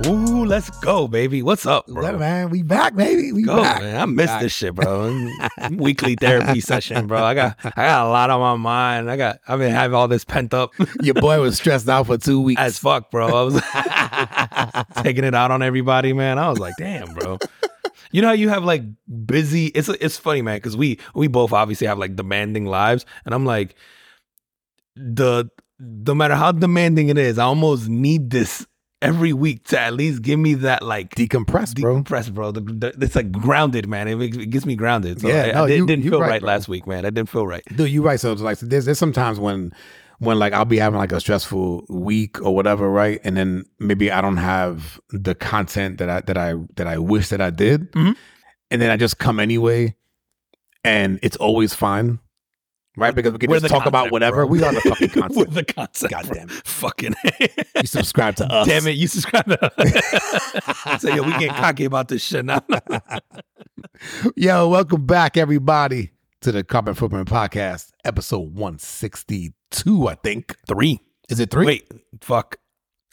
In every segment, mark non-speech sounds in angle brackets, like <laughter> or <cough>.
up? What up? Ooh, let's go, baby. What's up, Yeah, bro? man, we back, baby. We Go, back. man. I miss Back. this shit, bro. <laughs> Weekly therapy session, bro. I got I got a lot on my mind. I got I've been having all this pent up Your boy was stressed out for two weeks. as fuck, bro. I was <laughs> taking it out on everybody, man. I was like, damn, bro. You know how you have like busy. It's it's funny, man, because we we both obviously have like demanding lives, and I'm like, the no matter how demanding it is, I almost need this every week to at least give me that like Decompressed, bro. decompress, bro. The, the, it's like grounded, man. It, it gets me grounded. So Yeah, I, no, I did, you- didn't feel right, last week, man. I didn't feel right. Dude, you right. So it's like there's there's sometimes when when like I'll be having like a stressful week or whatever, right? And then maybe I don't have the content that I that I that I wish that I did. Mhm. And then I just come anyway and it's always fine. Right? Because we can We're just talk about whatever. bro. We are the fucking <laughs> We're the concept. God damn it. Fucking. <laughs> <laughs> you subscribe to us. Damn it, you subscribe to us. so, yeah, we get cocky about this shit now. Yo, welcome back, everybody, to the Carbon Footprint Podcast, episode 162, I think. three. Is it three? Wait, fuck.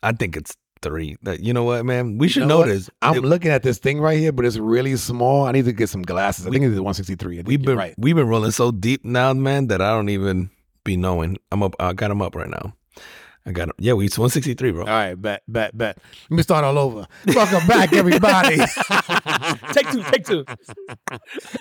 I think it's three. That- You know what, man? We should know know, this. I'm It- looking at this thing right here, but it's really small. I need to get some glasses. I think it's 163. I think we've been right. we've been rolling so deep now, man, that I don't even be knowing. I'm up. I got them up right now. I got 'em. Yeah, we it's 163, bro. All right, bet, bet, bet. Let me start all over. Welcome back, everybody. <laughs> take two. Take two.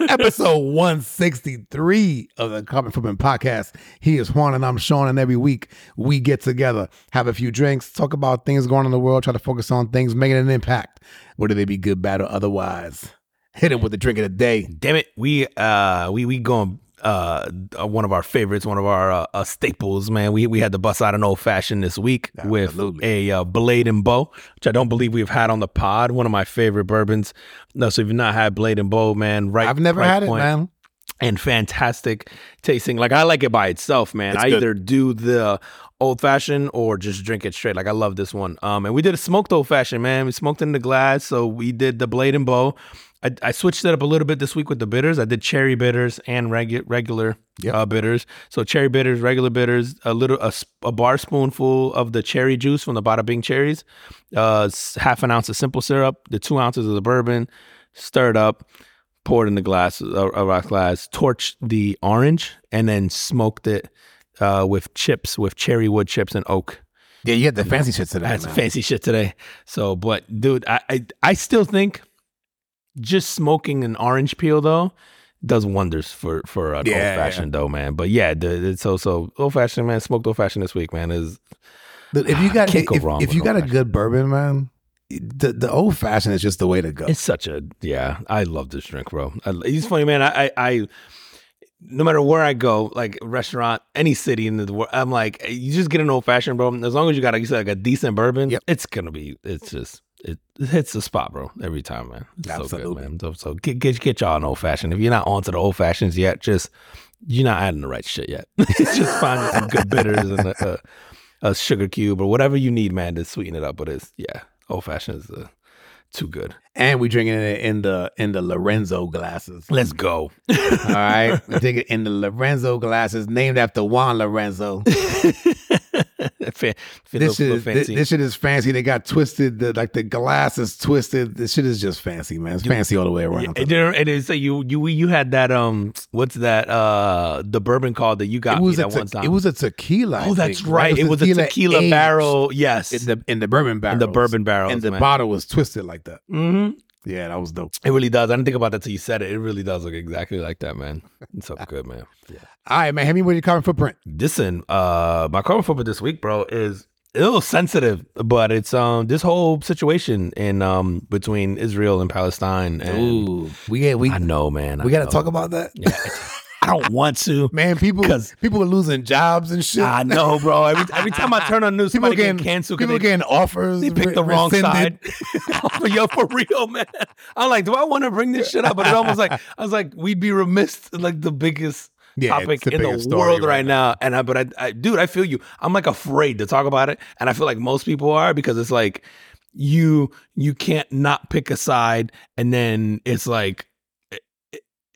Episode 163 of the Carbon Footprint Podcast. He is Juan and I'm Sean, and every week we get together, have a few drinks, talk about things going on in the world, try to focus on things making an impact, whether they be good, bad, or otherwise. Hit him with the drink of the day. Damn it, we uh we we going uh uh, one of our favorites, one of our uh, uh, staples, man. We we had to bust out an old fashioned this week Absolutely. with a uh, Blade and Bow, which I don't believe we've had on the pod. One of my favorite bourbons. No, so if you've not had Blade and Bow, man, right? I've never right had it, man. and fantastic tasting. Like I like it by itself, man. It's I good. either do the old fashioned or just drink it straight. Like I love this one. Um, and we did a smoked old fashioned, man. We smoked in the glass, so we did the blade and bow. I, I switched it up a little bit this week with the bitters. I did cherry bitters and regu- regular Yep. uh, bitters. So cherry bitters, regular bitters, a little a bar spoonful of the cherry juice from the Bada Bing cherries, uh, half an ounce of simple syrup, the two ounces of the bourbon, stirred up, poured in the glass, a, a rock glass, torched the orange, and then smoked it uh, with chips, with cherry wood chips and oak. Yeah, you had the fancy shit today. I had some man. fancy shit today. So, but dude, I, I I still think just smoking an orange peel though does wonders for for an Yeah, old fashioned though, man. But yeah, the, it's so so old fashioned man. Smoked old fashioned this week, man. Is if you <sighs> got Can't go if, if you got a good bourbon, man, the the old fashioned is just the way to go. it's such a yeah. I love this drink, bro. I, he's funny, man. I, I I no matter where I go, like restaurant, any city in the world, I'm like, you just get an old fashioned, bro. As long as you got, like you said, like a decent bourbon, Yep. it's gonna be. It's just it, it hits the spot, bro, every time, man. It's so Absolutely. good, man. So, so get, get get y'all an old fashioned. If you're not onto the old fashions yet, just you're not adding the right shit yet. <laughs> just find some good bitters and a, a, a sugar cube or whatever you need, man, to sweeten it up. But it's yeah, old fashioned is uh, too good. and we drinking it in the in the Lorenzo glasses. Let's go. All right, we take it in the Lorenzo glasses, named after Juan Lorenzo. <laughs> This a shit, little is, this, fancy. this shit is fancy. They got twisted. The, like the glass is twisted. This shit is just fancy, man. It's fancy all the way around. it, did- it is. So you you you had that um what's that uh the bourbon called that you got it was me a that te- one time. it was a tequila. Oh, that's think, right. It was a tequila aged barrel. Yes, in the in the bourbon barrel. in the bourbon barrel. and the man. bottle was twisted like that. hmm Yeah, that was dope. It really does. I didn't think about that till you said it. It really does look exactly like that, man. It's so good, man. <laughs> Yeah. All right, man. Hit me with your carbon footprint. Listen, uh, my carbon footprint this week, bro, is a little sensitive, but it's um this whole situation in um between Israel and Palestine. And Ooh, we get we I know, man. we got to talk about that. Yeah, <laughs> I don't want to. Man, people 'Cause- people are losing jobs and shit. I know, bro. Every every time I turn on news, people somebody getting getting canceled. 'cause People they, getting offers. they picked the wrong rescinded. side. <laughs> Yo, for real, man. I'm like, do I want to bring this shit up? But it's almost like I was like, we'd be remiss, like the biggest Yeah, topic in the world right right now. And I, but I, I, dude, I feel you. I'm like afraid to talk about it, and I feel like most people are because it's like you you can't not pick a side, and then it's like.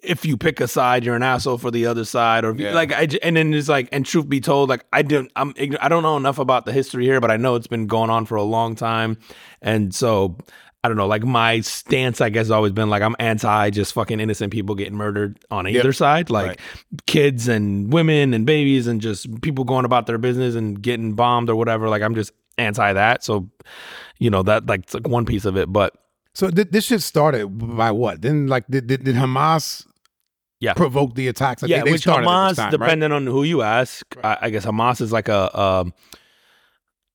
if you pick a side, you're an asshole for the other side, or if you- Yeah. like I and then it's like and truth be told, like I didn't I'm I don't know enough about the history here, but I know it's been going on for a long time, and so I don't know. Like my stance, I guess, has always been like I'm anti just fucking innocent people getting murdered on either side, like Right. kids and women and babies and just people going about their business and getting bombed or whatever. Like I'm just anti that. So, you know that like it's like one piece of it, but So th- this shit started by what? Then like did, did, did Hamas Yeah. provoke the attacks? Like, yeah, they, they which Hamas, time, right? depending on who you ask, I, I guess Hamas is like a, um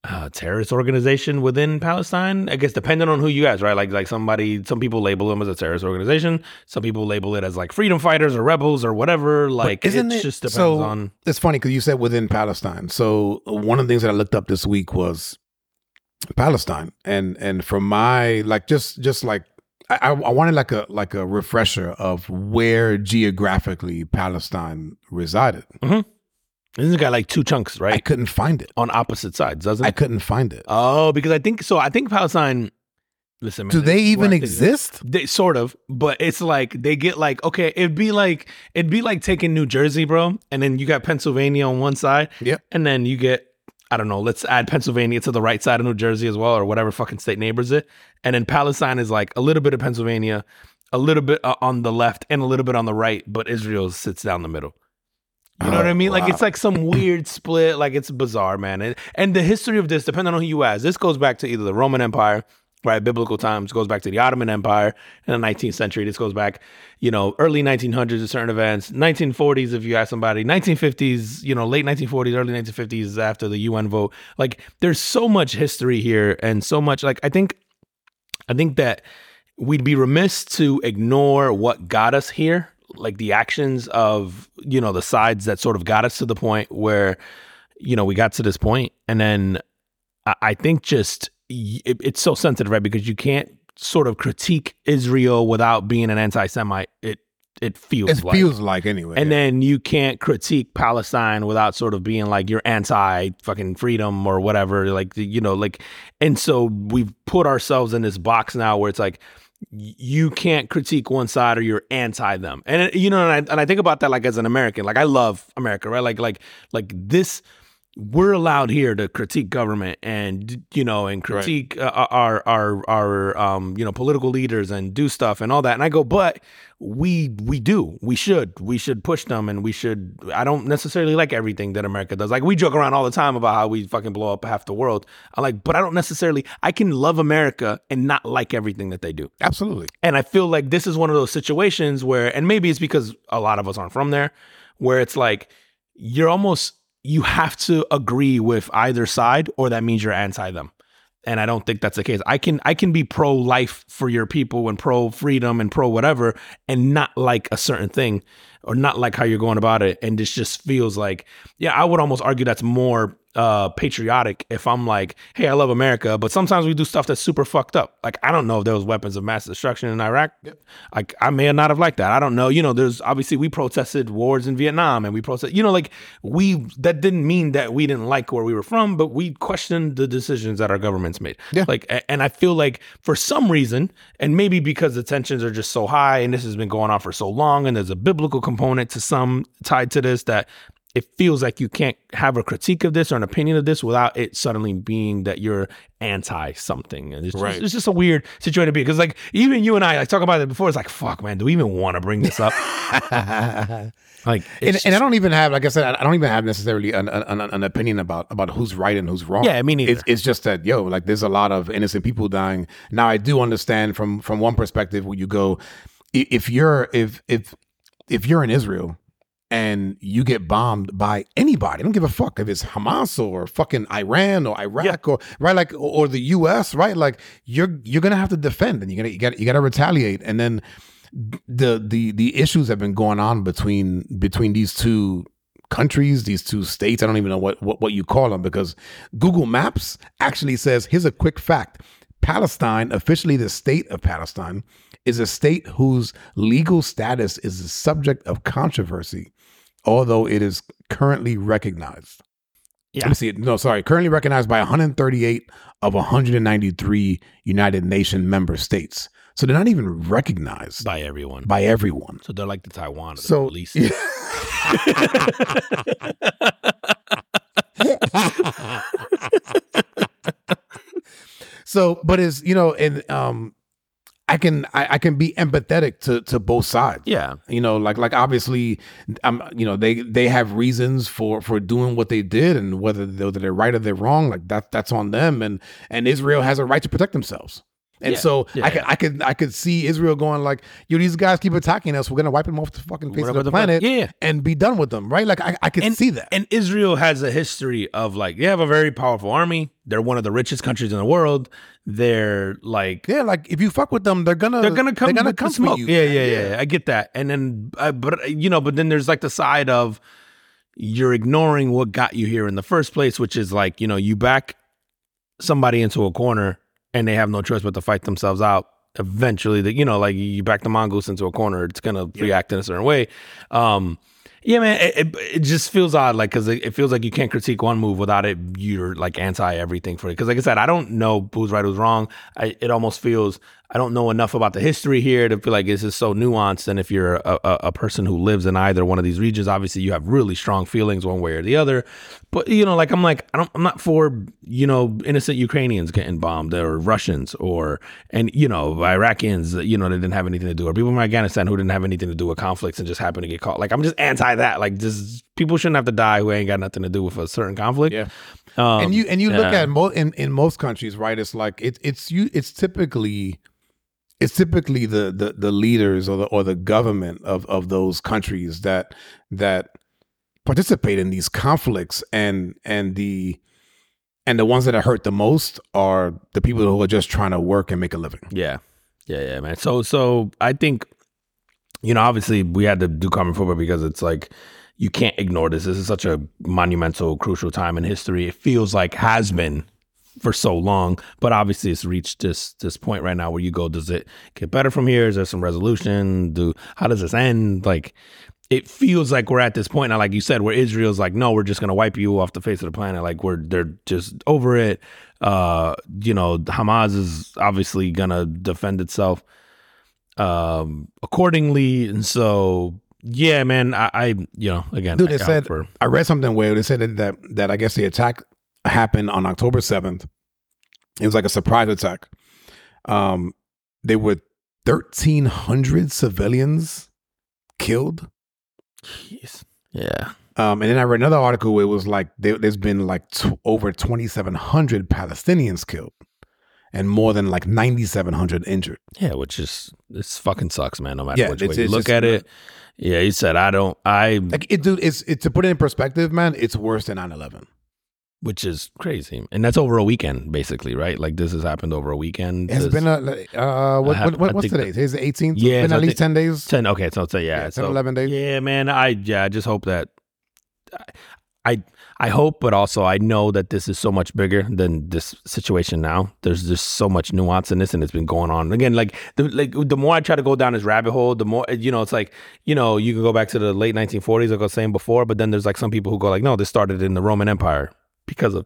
a terrorist organization within Palestine. I guess depending on who you ask, right? Like like somebody, some people label them as a terrorist organization. Some people label it as like freedom fighters or rebels or whatever. Like isn't it just depends so- on. It's funny because you said within Palestine. So one of the things that I looked up this week was Palestine, and and from my like just just like I, I I wanted like a like a refresher of where geographically Palestine resided. Mm-hmm. This has got like two chunks, right? I couldn't find it. on opposite sides, doesn't I couldn't find it. oh, because I think so. I think Palestine. Listen, man, Do they this is where even exist? They sort of, but it's like they get like okay, it'd be like it'd be like taking New Jersey, bro, and then you got Pennsylvania on one side, Yep. and then you get I don't know, let's add Pennsylvania to the right side of New Jersey as well, or whatever fucking state neighbors it, and then Palestine is like a little bit of Pennsylvania, a little bit uh, on the left, and a little bit on the right, but Israel sits down the middle. You know Oh, what I mean? Like it's like some weird split. Like it's bizarre, man. And, and the history of this, depending on who you ask, this goes back to either the Roman Empire, right, biblical times, goes back to the Ottoman Empire in the 19th century. This goes back, you know, early 1900s to certain events, 1940s if you ask somebody, 1950s, you know, late 1940s, early 1950s after the UN vote. Like there's so much history here and so much. Like I think, I think that we'd be remiss to ignore what got us here like the actions of you know the sides that sort of got us to the point where you know we got to this point and then i, I think just it, it's so sensitive right because you can't sort of critique israel without being an anti-semite it it feels like It like feels like anyway. and then you can't critique Palestine without sort of being like you're anti fucking freedom or whatever. Like, you know, like, and so we've put ourselves in this box now where it's like, you can't critique one side or you're anti them. And, you know, and I, and I think about that like as an American, like I love America, right? Like, like, like this, we're allowed here to critique government and you know and critique uh, our our our um you know political leaders and do stuff and all that. And i go but we we do. We should. We should push them and we should i don't necessarily like everything that america does. Like we joke around all the time about how we fucking blow up half the world. I like but i don't necessarily i can love america and not like everything that they do. Absolutely. and I feel like this is one of those situations where, and maybe it's because a lot of us aren't from there, where it's like you're almost, you have to agree with either side or that means you're anti them. And I don't think that's the case. I can I can be pro life for your people and pro freedom and pro whatever and not like a certain thing or not like how you're going about it. And this just feels like, yeah, I would almost argue that's more uh patriotic if I'm like, hey, I love America, but sometimes we do stuff that's super fucked up. Like I don't know if there was weapons of mass destruction in Iraq. Like I may not have liked that. I don't know. You know, there's obviously we protested wars in Vietnam and we protest you know, like we that didn't mean that we didn't like where we were from, but we questioned the decisions that our governments made. Yeah. Like and I feel like for some reason, and maybe because the tensions are just so high and this has been going on for so long and there's a biblical component to some tied to this that it feels like you can't have a critique of this or an opinion of this without it suddenly being that you're anti something. And it's, Right. just, it's just a weird situation to be because, like, even you and I, like, talk about it before. It's like, fuck, man, do we even want to bring this up? <laughs> like, and, it's and I don't even have, like I said, I don't even have necessarily an, an, an opinion about about who's right and who's wrong. Yeah, me neither. It's, it's just that yo, like there's a lot of innocent people dying. Now I do understand from from one perspective where you go, if you're if if if you're in Israel and you get bombed by anybody, I don't give a fuck if it's Hamas or fucking Iran or Iraq or right like or, or the U.S. Right, like you're you're gonna have to defend and you're gonna you got you got to retaliate and then the the the issues have been going on between between these two countries, these two states. I don't even know what, what, what you call them because Google Maps actually says here's a quick fact. Palestine, officially the state of Palestine, is a state whose legal status is the subject of controversy, although it is currently recognized. Yeah. Let me see. No, sorry. Currently recognized by 138 of 193 United Nations member states. So they're not even recognized by everyone. by everyone. so they're like the Taiwan So- Middle East. <laughs> <laughs> so, but it's you know, and um, I can I, I can be empathetic to to both sides. yeah. You know, like like obviously, um, you know, they they have reasons for for doing what they did, and whether they're, they're right or they're wrong, like that that's on them, and and Israel has a right to protect themselves. And Yeah, so yeah, I could I could I could see Israel going like, yo, these guys keep attacking us. We're gonna wipe them off the fucking face Whatever of the, the planet, yeah, yeah. and be done with them, right? Like I, I could And- see that. And Israel has a history of like they have a very powerful army. They're one of the richest countries in the world. They're like yeah, like if you fuck with them, they're gonna they're gonna come. They're gonna come smoke. you. Yeah, yeah, yeah, yeah. I get that. And then, uh, but you know, but then there's like the side of you're ignoring what got you here in the first place, which is like you know you back somebody into a corner and they have no choice but to fight themselves out. Eventually, that you know, like you back the mongoose into a corner, it's gonna react in a certain way. Um, yeah, man, it, it, it just feels odd, like because it, it feels like you can't critique one move without it. You're like anti everything for it. Because, like I said, I don't know who's right, who's wrong. I, it almost feels I don't know enough about the history here to feel like this is so nuanced. And if you're a, a, a person who lives in either one of these regions, obviously you have really strong feelings one way or the other. But you know, like I'm like I don't, I'm not for you know innocent Ukrainians getting bombed or Russians or and you know Iraqis you know that didn't have anything to do or people from Afghanistan who didn't have anything to do with conflicts and just happened to get caught. Like I'm just anti that. Like just people shouldn't have to die who ain't got nothing to do with a certain conflict. Yeah. Um, and you and you look at mo- in in most countries, right? It's like it, it's you. It's typically it's typically the the the leaders or the or the government of of those countries that that participate in these conflicts and and the and the ones that are hurt the most are the people who are just trying to work and make a living. Yeah. Yeah, yeah, man. So so I think you know, obviously we had to do carbon footprint because it's like you can't ignore this. This is such a monumental, crucial time in history. It feels like has been for so long, but obviously it's reached this this point right now where you go, does it get better from here? Is there some resolution? Do how does this end? Like it feels like we're at this point now, like you said, where Israel's like, no, we're just gonna wipe you off the face of the planet. Like we're they're just over it. Uh, you know, Hamas is obviously gonna defend itself um accordingly. And so yeah, man, I, I you know, again, Dude, they I count said for I read something where they said that that I guess the attack happened on October seventh. It was like a surprise attack. Um, there were thirteen hundred civilians killed. Jeez. Yeah. Um, and then I read another article where it was like there, there's been like t- over twenty seven hundred Palestinians killed, and more than like ninety seven hundred injured. Yeah, which is this fucking sucks, man. No matter Yeah, which way it's- you look at it. Yeah, he said I don't I Like it, dude. It's it, to put it in perspective, man. It's worse than 9-11. Which is crazy. And that's over a weekend, basically, right? Like this has happened over a weekend. It's This- been a uh, what, have- what, what what's today? Today's the 18th. Yeah, it's been so at least think- ten days. 10 okay so yeah, Yeah, 10, so 11 days. yeah man i yeah i just hope that i i hope but also i know that this is so much bigger than this situation now there's just so much nuance in this and it's been going on again like the like the more i try to go down this rabbit hole the more you know it's like you know you can go back to the late 1940s like i was saying before but then there's like some people who go like no this started in the roman empire because of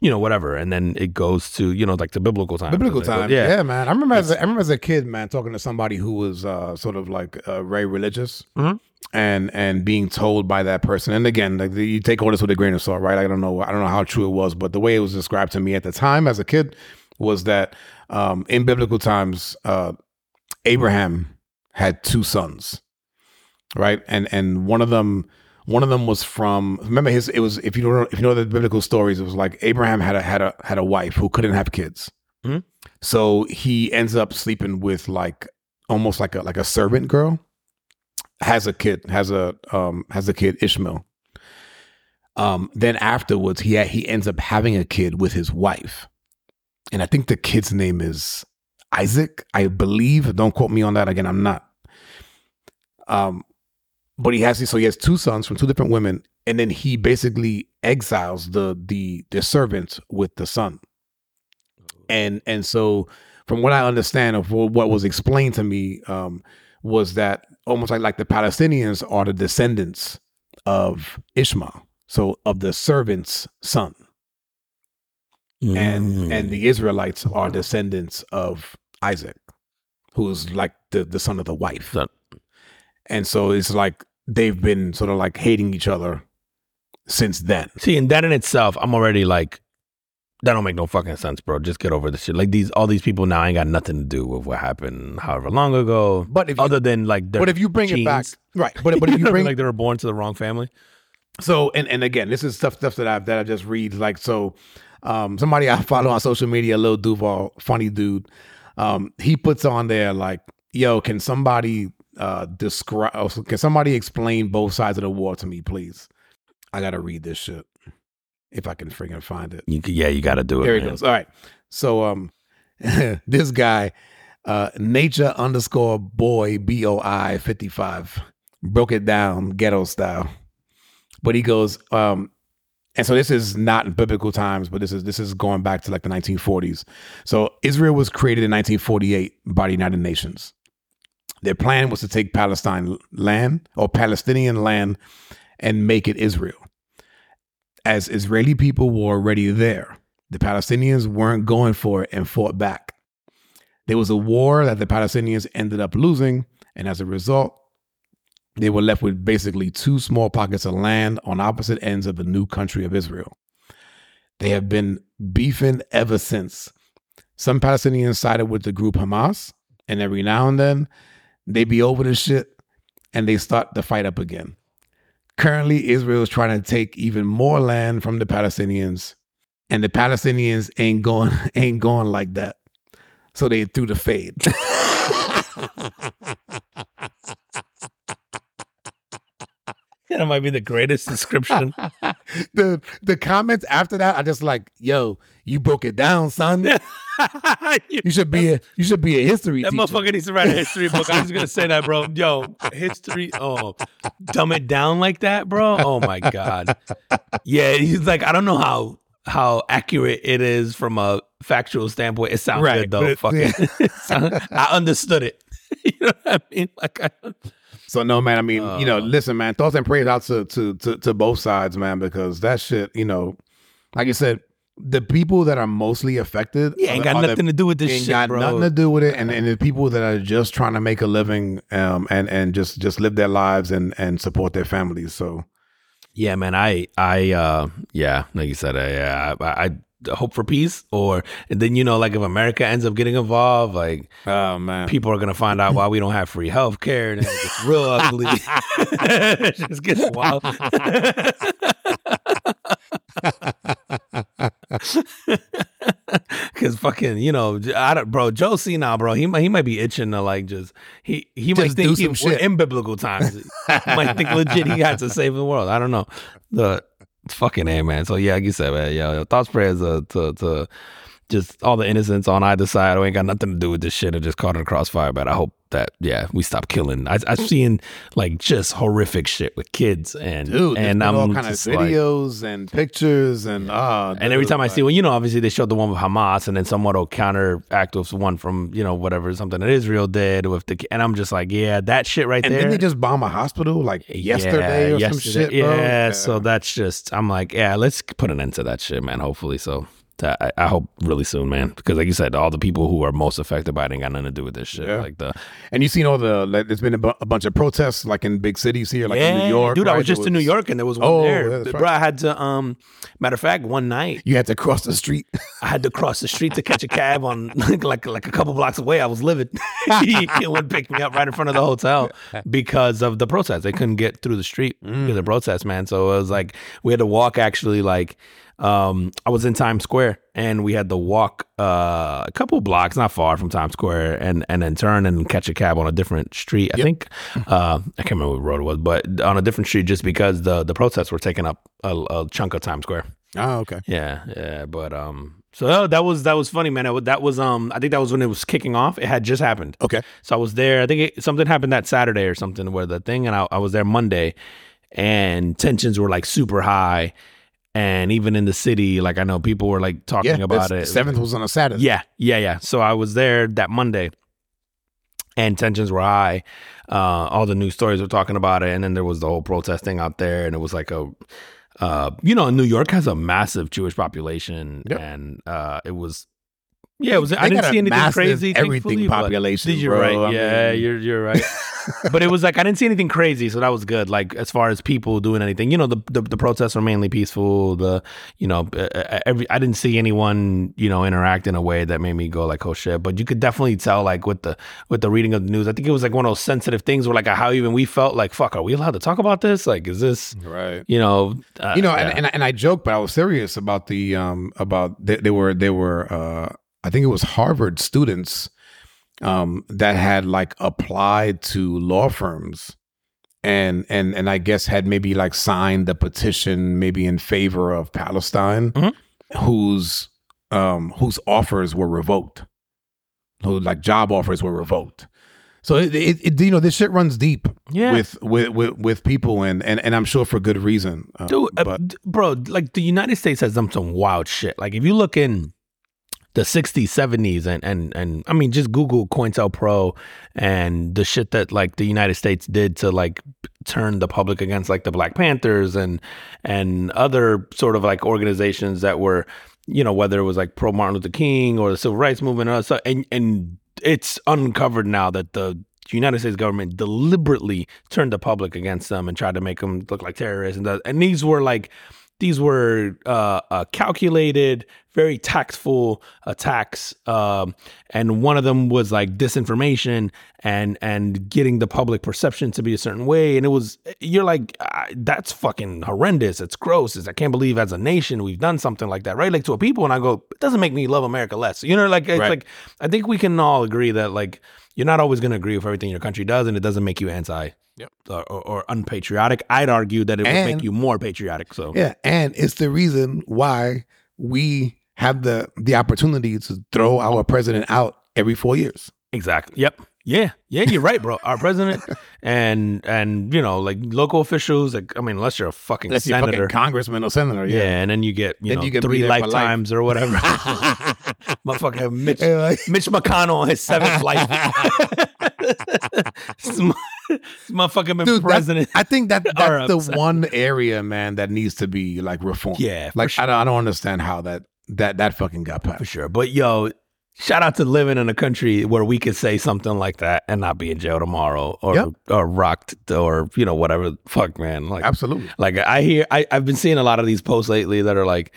you know whatever and then it goes to you know like the biblical time Biblical time. Yeah. yeah man. I remember as a, I remember as a kid, man, talking to somebody who was uh, sort of like uh, very religious, Mhm. and and being told by that person. And again, like you take all this with a grain of salt, right? I don't know. I don't know how true it was, but the way it was described to me at the time as a kid was that um, in biblical times, uh, Abraham had two sons, right? And and one of them. One of them was from remember his it was if you know if you know the biblical stories it was like Abraham had a had a had a wife who couldn't have kids so he ends up sleeping with like almost like a like a servant girl. Has a kid, has a um has a kid Ishmael. Um then afterwards he ha- he ends up having a kid with his wife. And I think the kid's name is Isaac, I believe. Don't quote me on that again, I'm not. Um but he has so he has two sons from two different women and then he basically exiles the the the servant with the son and and so from what I understand of what was explained to me um, was that almost like like the Palestinians are the descendants of Ishmael, so of the servant's son, and Mm. and the Israelites are descendants of Isaac. who's like the the son of the wife. So- and so it's like they've been sort of like hating each other since then. See, and that in itself, I'm already like, that don't make no fucking sense, bro. Just get over this shit. Like these, all these people now ain't got nothing to do with what happened however long ago. But if you, other than like, their but if you bring it back, right? <laughs> But but if you bring like they were born to the wrong family. So and and again, this is stuff stuff that I that I just read like so. Um, somebody I follow on social media, Lil Duval, funny dude. Um, he puts on there like, "Yo, can somebody uh describe? Can somebody explain both sides of the war to me, please? I gotta read this shit if I can freaking find it." You, yeah, you got to do it. There he man. goes. All right. So um <laughs> this guy, uh nature underscore boy B O I fifty five broke it down ghetto style. But he goes, um, and so this is not in biblical times, but this is this is going back to like the 1940s. So Israel was created in 1948 by the United Nations. Their plan was to take Palestine land or Palestinian land and make it Israel. As Israeli people were already there, the Palestinians weren't going for it and fought back. There was a war that the Palestinians ended up losing, and as a result, they were left with basically two small pockets of land on opposite ends of the new country of Israel. They have been beefing ever since. Some Palestinians sided with the group Hamas, and every now and then they be over the shit and they start the fight up again. Currently, Israel is trying to take even more land from the Palestinians, and the Palestinians ain't going <laughs> ain't going like that. So they threw the fade. <laughs> That might be the greatest description. <laughs> the the comments after that are just like, "Yo, you broke it down, son. <laughs> You- You should be a you should be a history that teacher." motherfucker needs to write a history book. I was gonna say that, bro. Yo, history. Oh, dumb it down like that, bro. Oh my god. Yeah, he's like, I don't know how how accurate it is from a factual standpoint. It sounds Right, good though. but it- Fucking, <laughs> <laughs> it sound- I understood it. you know what I mean? Like, I, So no, man. I mean, you know, Uh. listen, man. Thoughts and prayers out to, to to to both sides, man, because that shit, you know, like you said, the people that are mostly affected, yeah, ain't got are the- nothing to do with this ain't shit, got bro. nothing to do with it, and and the people that are just trying to make a living, um, and and just just live their lives and and support their families. So Yeah, man. I, I, uh, yeah, like you said, I, yeah, I, I hope for peace, or and then you know, like if America ends up getting involved, like oh man, people are gonna find out why we don't have free health care, and it gets real ugly. <laughs> it just gets wild. <laughs> <laughs> <laughs> Cause fucking, you know, I don't, bro, Joe C now, bro, he might he might be itching to like just he he might think he, shit. in biblical times, might think legit he had to save the world. I don't know, the fucking a man. So yeah, like you said, man, yeah, thoughts prayers uh, to to just all the innocents on either side who ain't got nothing to do with this shit and just caught in a crossfire. But I hope that yeah, we stop killing. I, I've seen like just horrific shit with kids and dude, and and I'm all kind of just like- videos and pictures and ah, and every time I see one, you know, obviously they showed the one with Hamas, and then somewhat will counteract with one from you know whatever something that Israel did with the, and I'm just like, yeah, that shit right and there. then they just bomb a hospital like yesterday Yeah, or some yesterday. shit, bro. Yeah, so that's just I'm like, yeah, let's put an end to that shit, man. Hopefully, so that, I, I hope really soon, man, because like you said, all the people who are most affected by it ain't got nothing to do with this shit. Yeah. Like the And you seen all the like, there's been a, bu- a bunch of protests like in big cities here, like in New York. dude, I was just There in New York and there was one Oh, there, yeah, that's bro. right. I had to, um, matter of fact, one night You had to cross the street. I had to cross the street to catch a cab on <laughs> like like, like a couple blocks away. I was livid. <laughs> he would pick me up right in front of the hotel because of the protest. They couldn't get through the street because of the protest, man. So it was like we had to walk actually like um I was in Times Square and we had to walk uh, a couple blocks, not far from Times Square, and and then turn and catch a cab on a different street. I think uh, I can't remember what road it was, but on a different street just because the the protests were taking up a, a chunk of Times Square. oh, okay. Yeah, yeah, but um, so that- that was that was funny, man. It That was um, I think that was when it was kicking off. It had just happened. Okay. So I was there. I think it, something happened that Saturday or something where the thing, and I, I was there Monday, and tensions were like super high, and even in the city, like I know people were like talking Yeah, about it. Seventh was on a Saturday. Yeah, yeah, yeah. So I was there that Monday, and tensions were high. Uh, all the news stories were talking about it, and then there was the whole protesting out there, and it was like a, uh, you know, New York has a massive Jewish population, Yep. and uh, it was, Yeah, it was. They I didn't see anything crazy. everything population, Did you bro. right? I yeah, mean- <laughs> you're you're right. but it was like I didn't see anything crazy, so that was good. Like as far as people doing anything, you know, the the, the protests were mainly peaceful. The you know, uh, uh, every I didn't see anyone you know interact in a way that made me go like, oh shit. But you could definitely tell like with the with the reading of the news. I think it was like one of those sensitive things where like how even we felt like, fuck, are we allowed to talk about this? Like, is this Right. you know, uh, you know, yeah. and, and I- and I joke, but I was serious about the um about they, they were they were uh I think it was Harvard students um that had like applied to law firms and and and I guess had maybe like signed the petition maybe in favor of Palestine Mhm. whose um whose offers were revoked. Who like job offers were revoked. So it, it, it you know this shit runs deep yeah. with, with with with people and and and I'm sure for good reason. Uh, Dude, uh, bro, like the United States has done some wild shit. Like if you look in the 60s, 70s, and and and I mean, just Google COINTELPRO and the shit that like the United States did to like turn the public against like the Black Panthers and and other sort of like organizations that were, you know, whether it was like pro Martin Luther King or the Civil Rights Movement so, and and it's uncovered now that the United States government deliberately turned the public against them and tried to make them look like terrorists and that, and these were like these were uh, uh, calculated, very tactful attacks, um, and one of them was like disinformation and and getting the public perception to be a certain way. And it was you're like that's fucking horrendous. It's gross. It's, I can't believe as a nation we've done something like that, right? Like to a people, and I go, it doesn't make me love America less. You know, like it's Right. like I think we can all agree that like you're not always going to agree with everything your country does, and it doesn't make you anti. Yep. Or, or, or unpatriotic. I'd argue that it would make you more patriotic. So yeah, and it's the reason why we have the the opportunity to throw our president out every four years. Exactly. Yep. Yeah. Yeah. You're right, bro. Our president and and you know like local officials. Like I mean, unless you're a fucking Unless senator. fucking congressman or senator, yeah. yeah. and then you get you Then know you three for life. lifetimes or whatever. <laughs> <laughs> Motherfucker, Mitch <laughs> Mitch McConnell on his seventh life. this mo- motherfucker been Dude, that- I think that that's the one area, man, that needs to be like reformed. Yeah, like sure. I don't, I don't understand how that that that fucking got passed for sure. But yo, shout out to living in a country where we could say something like that and not be in jail tomorrow or Yep. or rocked or you know whatever. Fuck, man. Like Absolutely. Like I hear, I, I've been seeing a lot of these posts lately that are like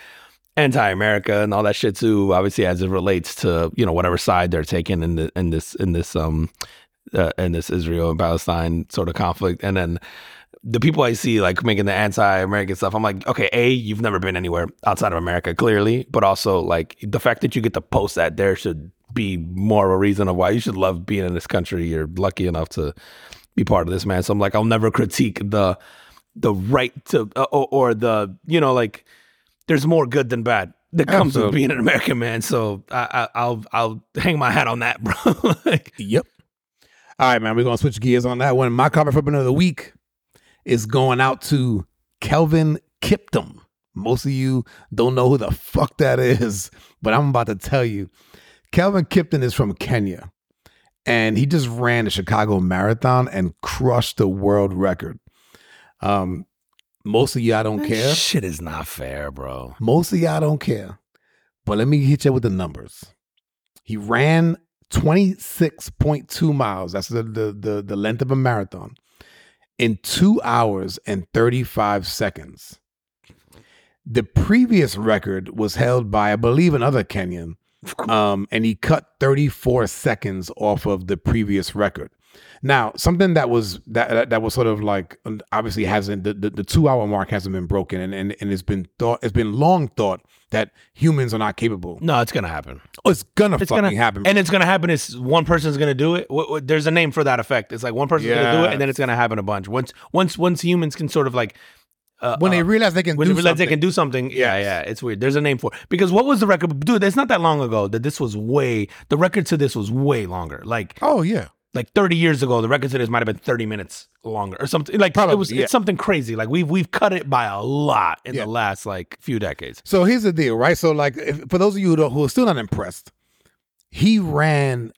anti-America and all that shit too. Obviously, as it relates to you know whatever side they're taking in the in this in this um uh, in this Israel and Palestine sort of conflict, and then the people I see like making the anti-American stuff. I'm like, okay, a you've never been anywhere outside of America, clearly, but also like the fact that you get to post that there should be more of a reason of why you should love being in this country. You're lucky enough to be part of this, man. So I'm like, I'll never critique the the right to uh, or, or the you know like there's more good than bad that comes with being an American man. So I, I, I'll I'll hang my hat on that, <laughs> bro. like, Yep. All right, man. We're gonna switch gears on that one. My flip of the week is going out to Kelvin Kiptum. Most of you don't know who the fuck that is, but I'm about to tell you. Kelvin Kiptum is from Kenya, and he just ran the Chicago Marathon and crushed the world record. Um, most of y'all don't care. Shit is not fair, bro. Most of y'all don't care. But let me hit you with the numbers. He ran 26.2 miles. That's the, the, the, the length of a marathon in two hours and 35 seconds. The previous record was held by, I believe, another Kenyan, um, and he cut 34 seconds off of the previous record. Now, something that was that that, that was sort of like obviously hasn't the, the, the two hour mark hasn't been broken, and, and and it's been thought it's been long thought that humans are not capable. No, it's gonna happen. Oh, it's gonna It's fucking gonna happen. and it's gonna happen. Is one person's gonna do it? Wh- wh- There's a name for that effect. It's like one person's gonna do it, and then it's gonna happen a bunch. Once once once humans can sort of like uh, when they uh, realize they can when do they realize something, they can do something, yeah, Yes. yeah, it's weird. There's a name for it. Because what was the record? Dude, it's not that long ago that this was way. The record to this was way longer. Like Oh yeah, like 30 years ago, the record this might have been 30 minutes longer or something. Like Probably, it was yeah. it's something crazy. Like we've we've cut it by a lot in Yeah. the last like few decades. So here's the deal, right? So like, if, for those of you who, don't, who are still not impressed, he ran,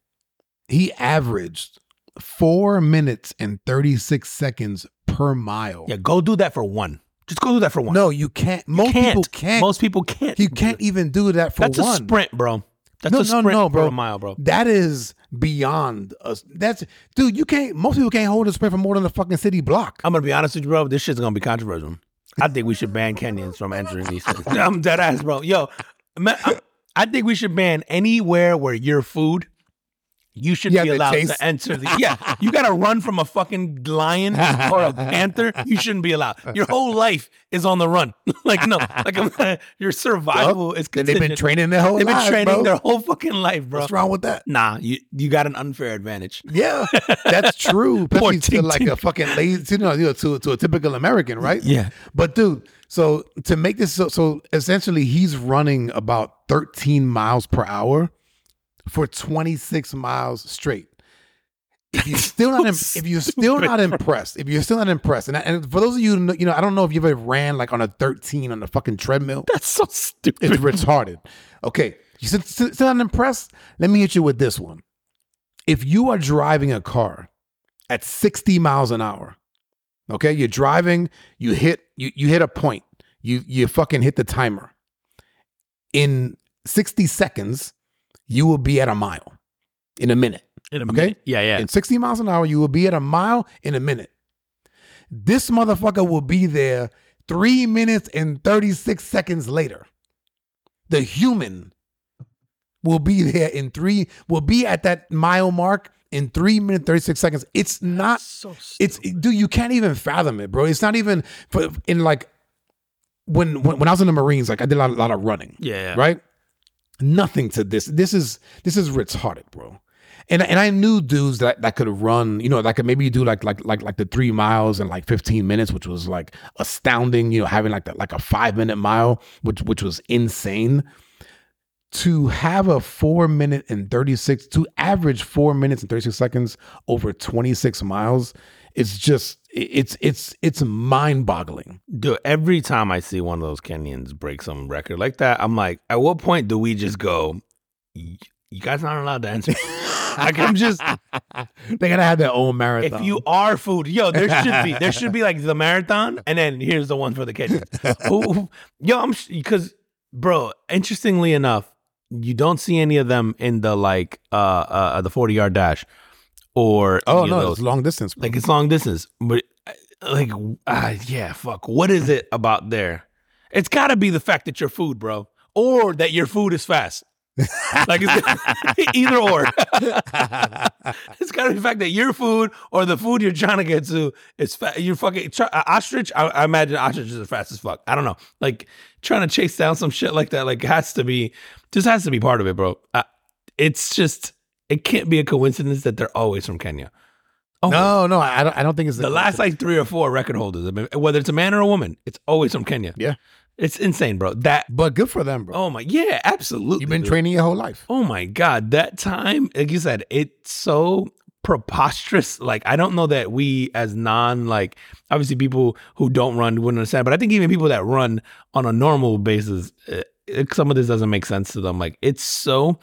he averaged four minutes and thirty six seconds per mile. Yeah, go do that for one. Just go do that for one. No, you can't. You Most can't. people can't. Most people can't. you can't even do that for That's one. a sprint, bro. That's No, a no, sprint no, for bro. a mile, bro. That is beyond us. That's dude. You can't. Most people can't hold a sprint for more than a fucking city block. I'm gonna be honest with you, bro. This shit's gonna be controversial. I think we should ban Kenyans from entering these cities. <laughs> I'm dead ass, bro. Yo, man, I, I think we should ban anywhere where your food. You should You be allowed chase- to enter the. Yeah, <laughs> you gotta run from a fucking lion or a panther. You shouldn't be allowed. Your whole life is on the run. <laughs> like no, like I'm, <laughs> your survival is. And they've been training their whole They've been lives, training bro. their whole fucking life, bro. What's wrong with that? Nah, you you got an unfair advantage. Yeah, that's true. Especially to like a fucking lazy, you know, you know, to to a typical American, right? Yeah. But dude, so to make this so, so essentially, he's running about 13 miles per hour for 26 miles straight. If you're <laughs> still not, if you're still not impressed, if you're still not impressed, and, I- and for those of you, know- you know, I don't know if you've ever ran like on a 13 on a fucking treadmill. That's so stupid. It's retarded. Okay, you still, still still not impressed? Let me hit you with this one. If you are driving a car at 60 miles an hour, okay, you're driving, you hit you you hit a point, you you fucking hit the timer. In 60 seconds, you will be at a mile in a minute. In a Okay. minute. Yeah, yeah. In 60 miles an hour, you will be at a mile in a minute. This motherfucker will be there three minutes and 36 seconds later. The human will be there in three, will be at that mile mark in three minutes, 36 seconds. It's not, so it's, dude, you can't even fathom it, bro. It's not even for, in like, when, when, when I was in the Marines, like I did a lot, a lot of running yeah. right? Nothing to this. This is this is retarded, bro. And and I knew dudes that that could run, you know, that could maybe do like like like like the three miles in like 15 minutes, which was like astounding. You know, having like that like a five minute mile, which which was insane. To have a four minute and 36, to average four minutes and 36 seconds over 26 miles, it's just it's it's it's mind boggling. Dude, every time I see one of those Kenyans break some record like that, I'm like, at what point do we just go, you guys aren't allowed to answer? <laughs> like, I'm just, They gotta have their own marathon. if you are food, yo, there should be, there should be like the marathon, and then here's the one for the Kenyans. Yo, I'm, because, bro, interestingly enough, you don't see any of them in the like, uh, uh, the 40 yard dash or, Oh no, it's long distance. bro. like it's long distance but uh, like uh, yeah fuck. What is it about there? It's got to be the fact that you're food bro or that your food is fast. Like it's, <laughs> either or. <laughs> It's got to be the fact that your food or the food you're trying to get to is you're fucking try, uh, ostrich? I, I imagine ostriches are fast as fuck. I don't know. Like trying to chase down some shit like that like has to be just has to be part of it bro. Uh, it's just it can't be a coincidence that they're always from kenya Oh, no, no, I don't. I don't think it's the last like three or four record holders, I mean, whether it's a man or a woman, it's always from Kenya. Yeah. It's insane, bro. That But good for them, bro. oh my yeah, absolutely. You've been dude. training your whole life. Oh my god, that time, like you said, it's so preposterous. Like I don't know that we as non like obviously people who don't run wouldn't understand, but I think even people that run on a normal basis, uh, it- some of this doesn't make sense to them. Like it's so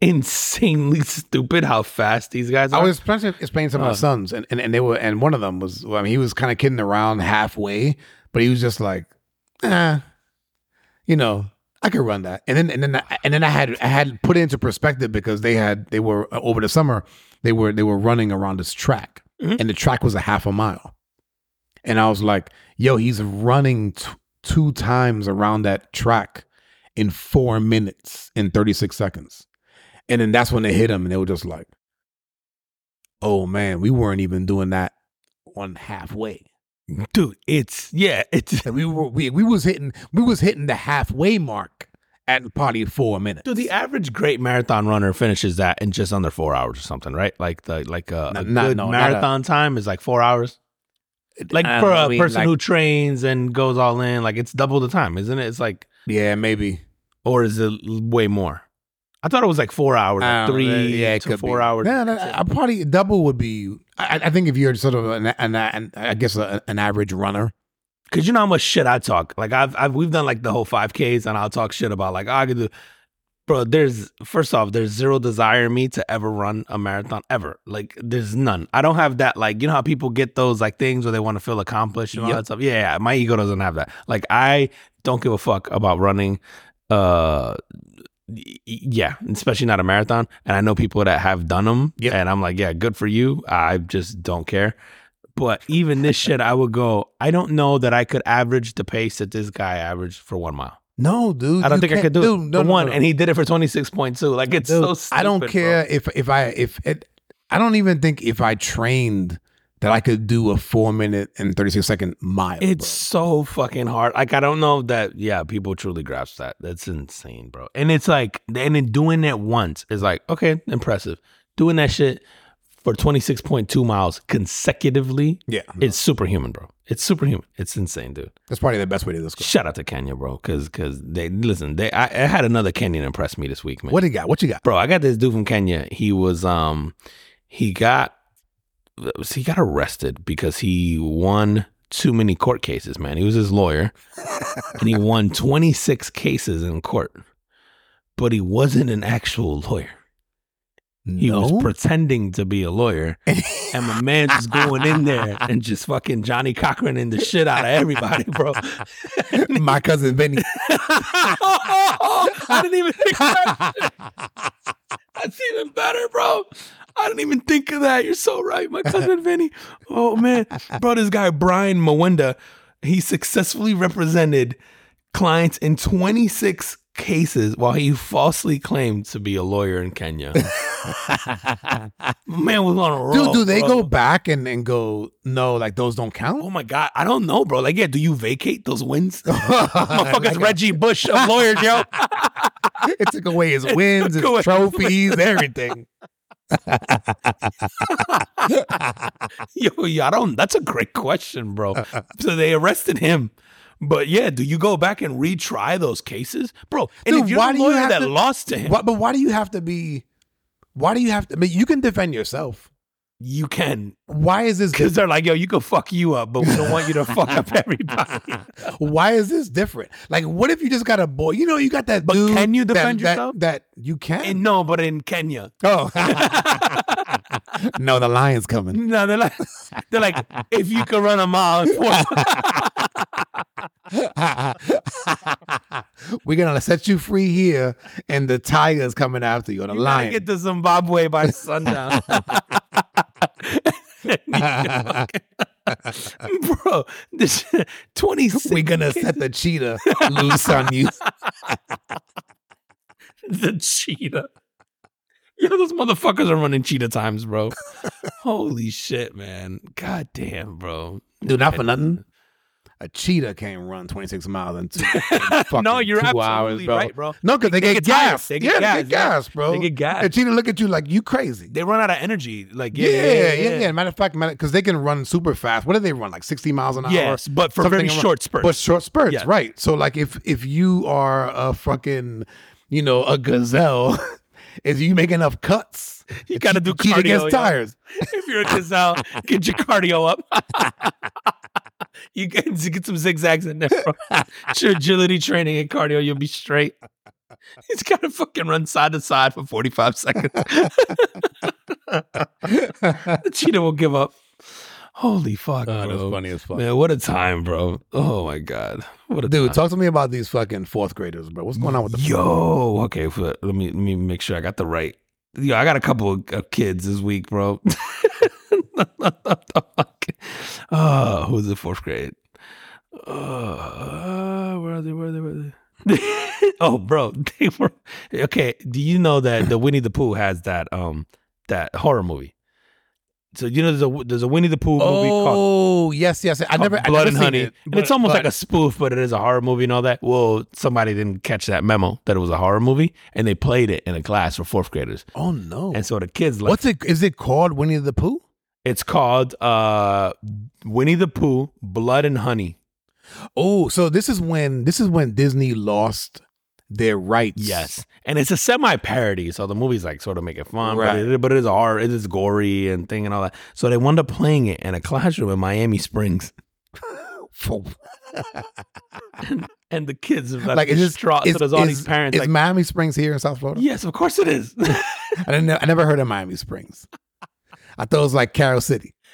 insanely <laughs> stupid how fast these guys are. I was trying to explain to my Uh. sons, and, and and they were, and one of them was, I mean, he was kind of kidding around halfway, but he was just like, eh, you know, I could run that, and then and then I, and then I had I had put it into perspective because they had they were uh, over the summer they were they were running around this track, Mhm. and the track was a half a mile, and I was like, yo, he's running t- two times around that track in four minutes in thirty six seconds. And then that's when they hit him, and they were just like, "Oh man, we weren't even doing that on halfway. Dude, it's yeah, it's we were we we was hitting we was hitting the halfway mark at probably four minutes. Dude, the average great marathon runner finishes that in just under four hours or something, right? Like the like uh, a, a Not- good no, not a- marathon time is like four hours. Like I for a mean, person like- who trains and goes all in, like it's double the time, isn't it? It's like, yeah, maybe or is it way more? I thought it was like four hours, like I don't know. three yeah, to four be. hours. Yeah, no, I probably double would be. I, I think if you're sort of an, an, an I guess a, an average runner. Cause you know how much shit I talk. Like I've, I've we've done like the whole five Ks, and I'll talk shit about like oh, I could do. Bro, there's first off, there's zero desire in me to ever run a marathon ever. Like there's none. I don't have that. Like you know how people get those like things where they want to feel accomplished and all Yep. that stuff. Yeah, yeah, my ego doesn't have that. Like I don't give a fuck about running. Uh, yeah, especially not a marathon. And I know people that have done them, Yep. and I'm like, yeah, good for you. I just don't care. But even this shit, I would go. I don't know that I could average the pace that this guy averaged for one mile. No, dude. I don't think I could do dude, it no, no, one, no. and he did it for twenty six point two. Like it's Dude, so. Stupid, I don't bro. care if if I if it, I don't even think if I trained that I could do a four minute and thirty six second mile. It's so fucking hard. Like I don't know that. Yeah, people truly grasp that. That's insane, bro. And it's like, and then doing it once is like, okay, impressive. Doing that shit for twenty six point two miles consecutively, bro. yeah. it's superhuman, bro. It's superhuman. It's insane, dude. That's probably the best way to do describe. Shout out to Kenya, bro, because because they listen. They I, I had another Kenyan impress me this week, man. What do you got? What you got? bro? I got this dude from Kenya. He was um, he got he got arrested because he won too many court cases. Man, he was his lawyer, and he won twenty six cases in court, but he wasn't an actual lawyer. He no. was pretending to be a lawyer, and my man just going in there and just fucking Johnnie Cochran in the shit out of everybody, bro. <laughs> My cousin Benny. <laughs> I didn't even think that. That's even better, bro. I didn't even think of that. You're so right, my cousin Vinny. Oh man, bro, this guy Brian Mwenda, he successfully represented clients in 26 cases while he falsely claimed to be a lawyer in Kenya. <laughs> man was on a roll. Dude, do they bro. go back and, and go, no, like those don't count? Oh my god, I don't know, bro. Like, yeah, do you vacate those wins? <laughs> Motherfuckers, Like, Reggie Bush of lawyers, yo. <laughs> it took away his wins, his away- trophies, everything. <laughs> Yo, I don't. That's a great question, bro. <laughs> so they arrested him, but yeah, do you go back and retry those cases, bro? And Dude, if you're why the do you lawyer that to- lost to him, Why, but why do you have to be? Why do you have to? I mean, you can defend yourself. You can Why is this? because they're like, yo, you can fuck you up, but we don't want you to fuck up <laughs> everybody. Why is this different? Like, what if you just got a boy? You know, you got that. But dude can you defend that, yourself? That you can. And no, but in Kenya, oh, <laughs> no, the lion's coming. no, they're like, they're like, if you can run a mile <laughs> We're gonna set you free here, and the tiger's coming after you, or the you lion. get to Zimbabwe by sundown. <laughs> <laughs> Bro, this 26 We're gonna set the cheetah loose on you. <laughs> the cheetah. Yo, those motherfuckers are running cheetah times, bro. Holy shit, man. God damn, bro. Dude, not for nothing. A cheetah can't run 26 miles in two, in <laughs> fucking No, you're two absolutely hours, bro. right, bro. No, because they, They get, get gas. They get yeah, gas, they get gas, bro. They get gas. The cheetah look at you like you crazy. They run out of energy. Like, Yeah, yeah, yeah, yeah. yeah. Matter of fact, because they can run super fast. What do they run? Like 60 miles an hour? Yes, but for very around- short spurts. But short spurts, Yeah. right? So like if if you are a fucking, you know, a gazelle, <laughs> if you make enough cuts, You gotta do cheetah cardio, gets yo. tires. <laughs> if you're a gazelle, get your cardio up. You get, <laughs> get some zigzags in there, bro. It's <laughs> your agility training and cardio, you'll be straight. He's got to fucking run side to side for 45 seconds. <laughs> the cheetah will give up. Holy fuck, oh, bro. funny as fuck. Man, what a time, bro. Oh my God. What a Dude, time. talk to me about these fucking fourth graders, bro. What's going on with the Yo, okay. f- Let me let me make sure I got the right. Yo, I got a couple of, of kids this week, bro. Oh, who's in fourth grade? Uh, where are they? Where are they? Where are they? <laughs> oh, bro, <laughs> they were okay. Do you know that the Winnie the Pooh has that um that horror movie? So you know there's a there's a Winnie the Pooh movie called Oh, yes, yes. I never, I Blood never and seen Honey. it, and it's almost but- like a spoof, but it is a horror movie and all that. Well, somebody didn't catch that memo that it was a horror movie, and they played it in a class for fourth graders. Oh no! And so the kids like What's it? Is it called Winnie the Pooh? It's called uh Winnie the Pooh, Blood and Honey. Oh, so this is when this is when Disney lost their rights. Yes, and it's a semi parody, so the movie's like sort of making fun, Right. but, it, but it is horror, it is gory and thing and all that. So they wound up playing it in a classroom in Miami Springs, <laughs> For- and the kids are like, like is this distraught. is, so there's all is- these parents Is like, Miami Springs here in South Florida? yes, of course it is. <laughs> I. I never heard of Miami Springs. I thought it was like Carol City. <laughs>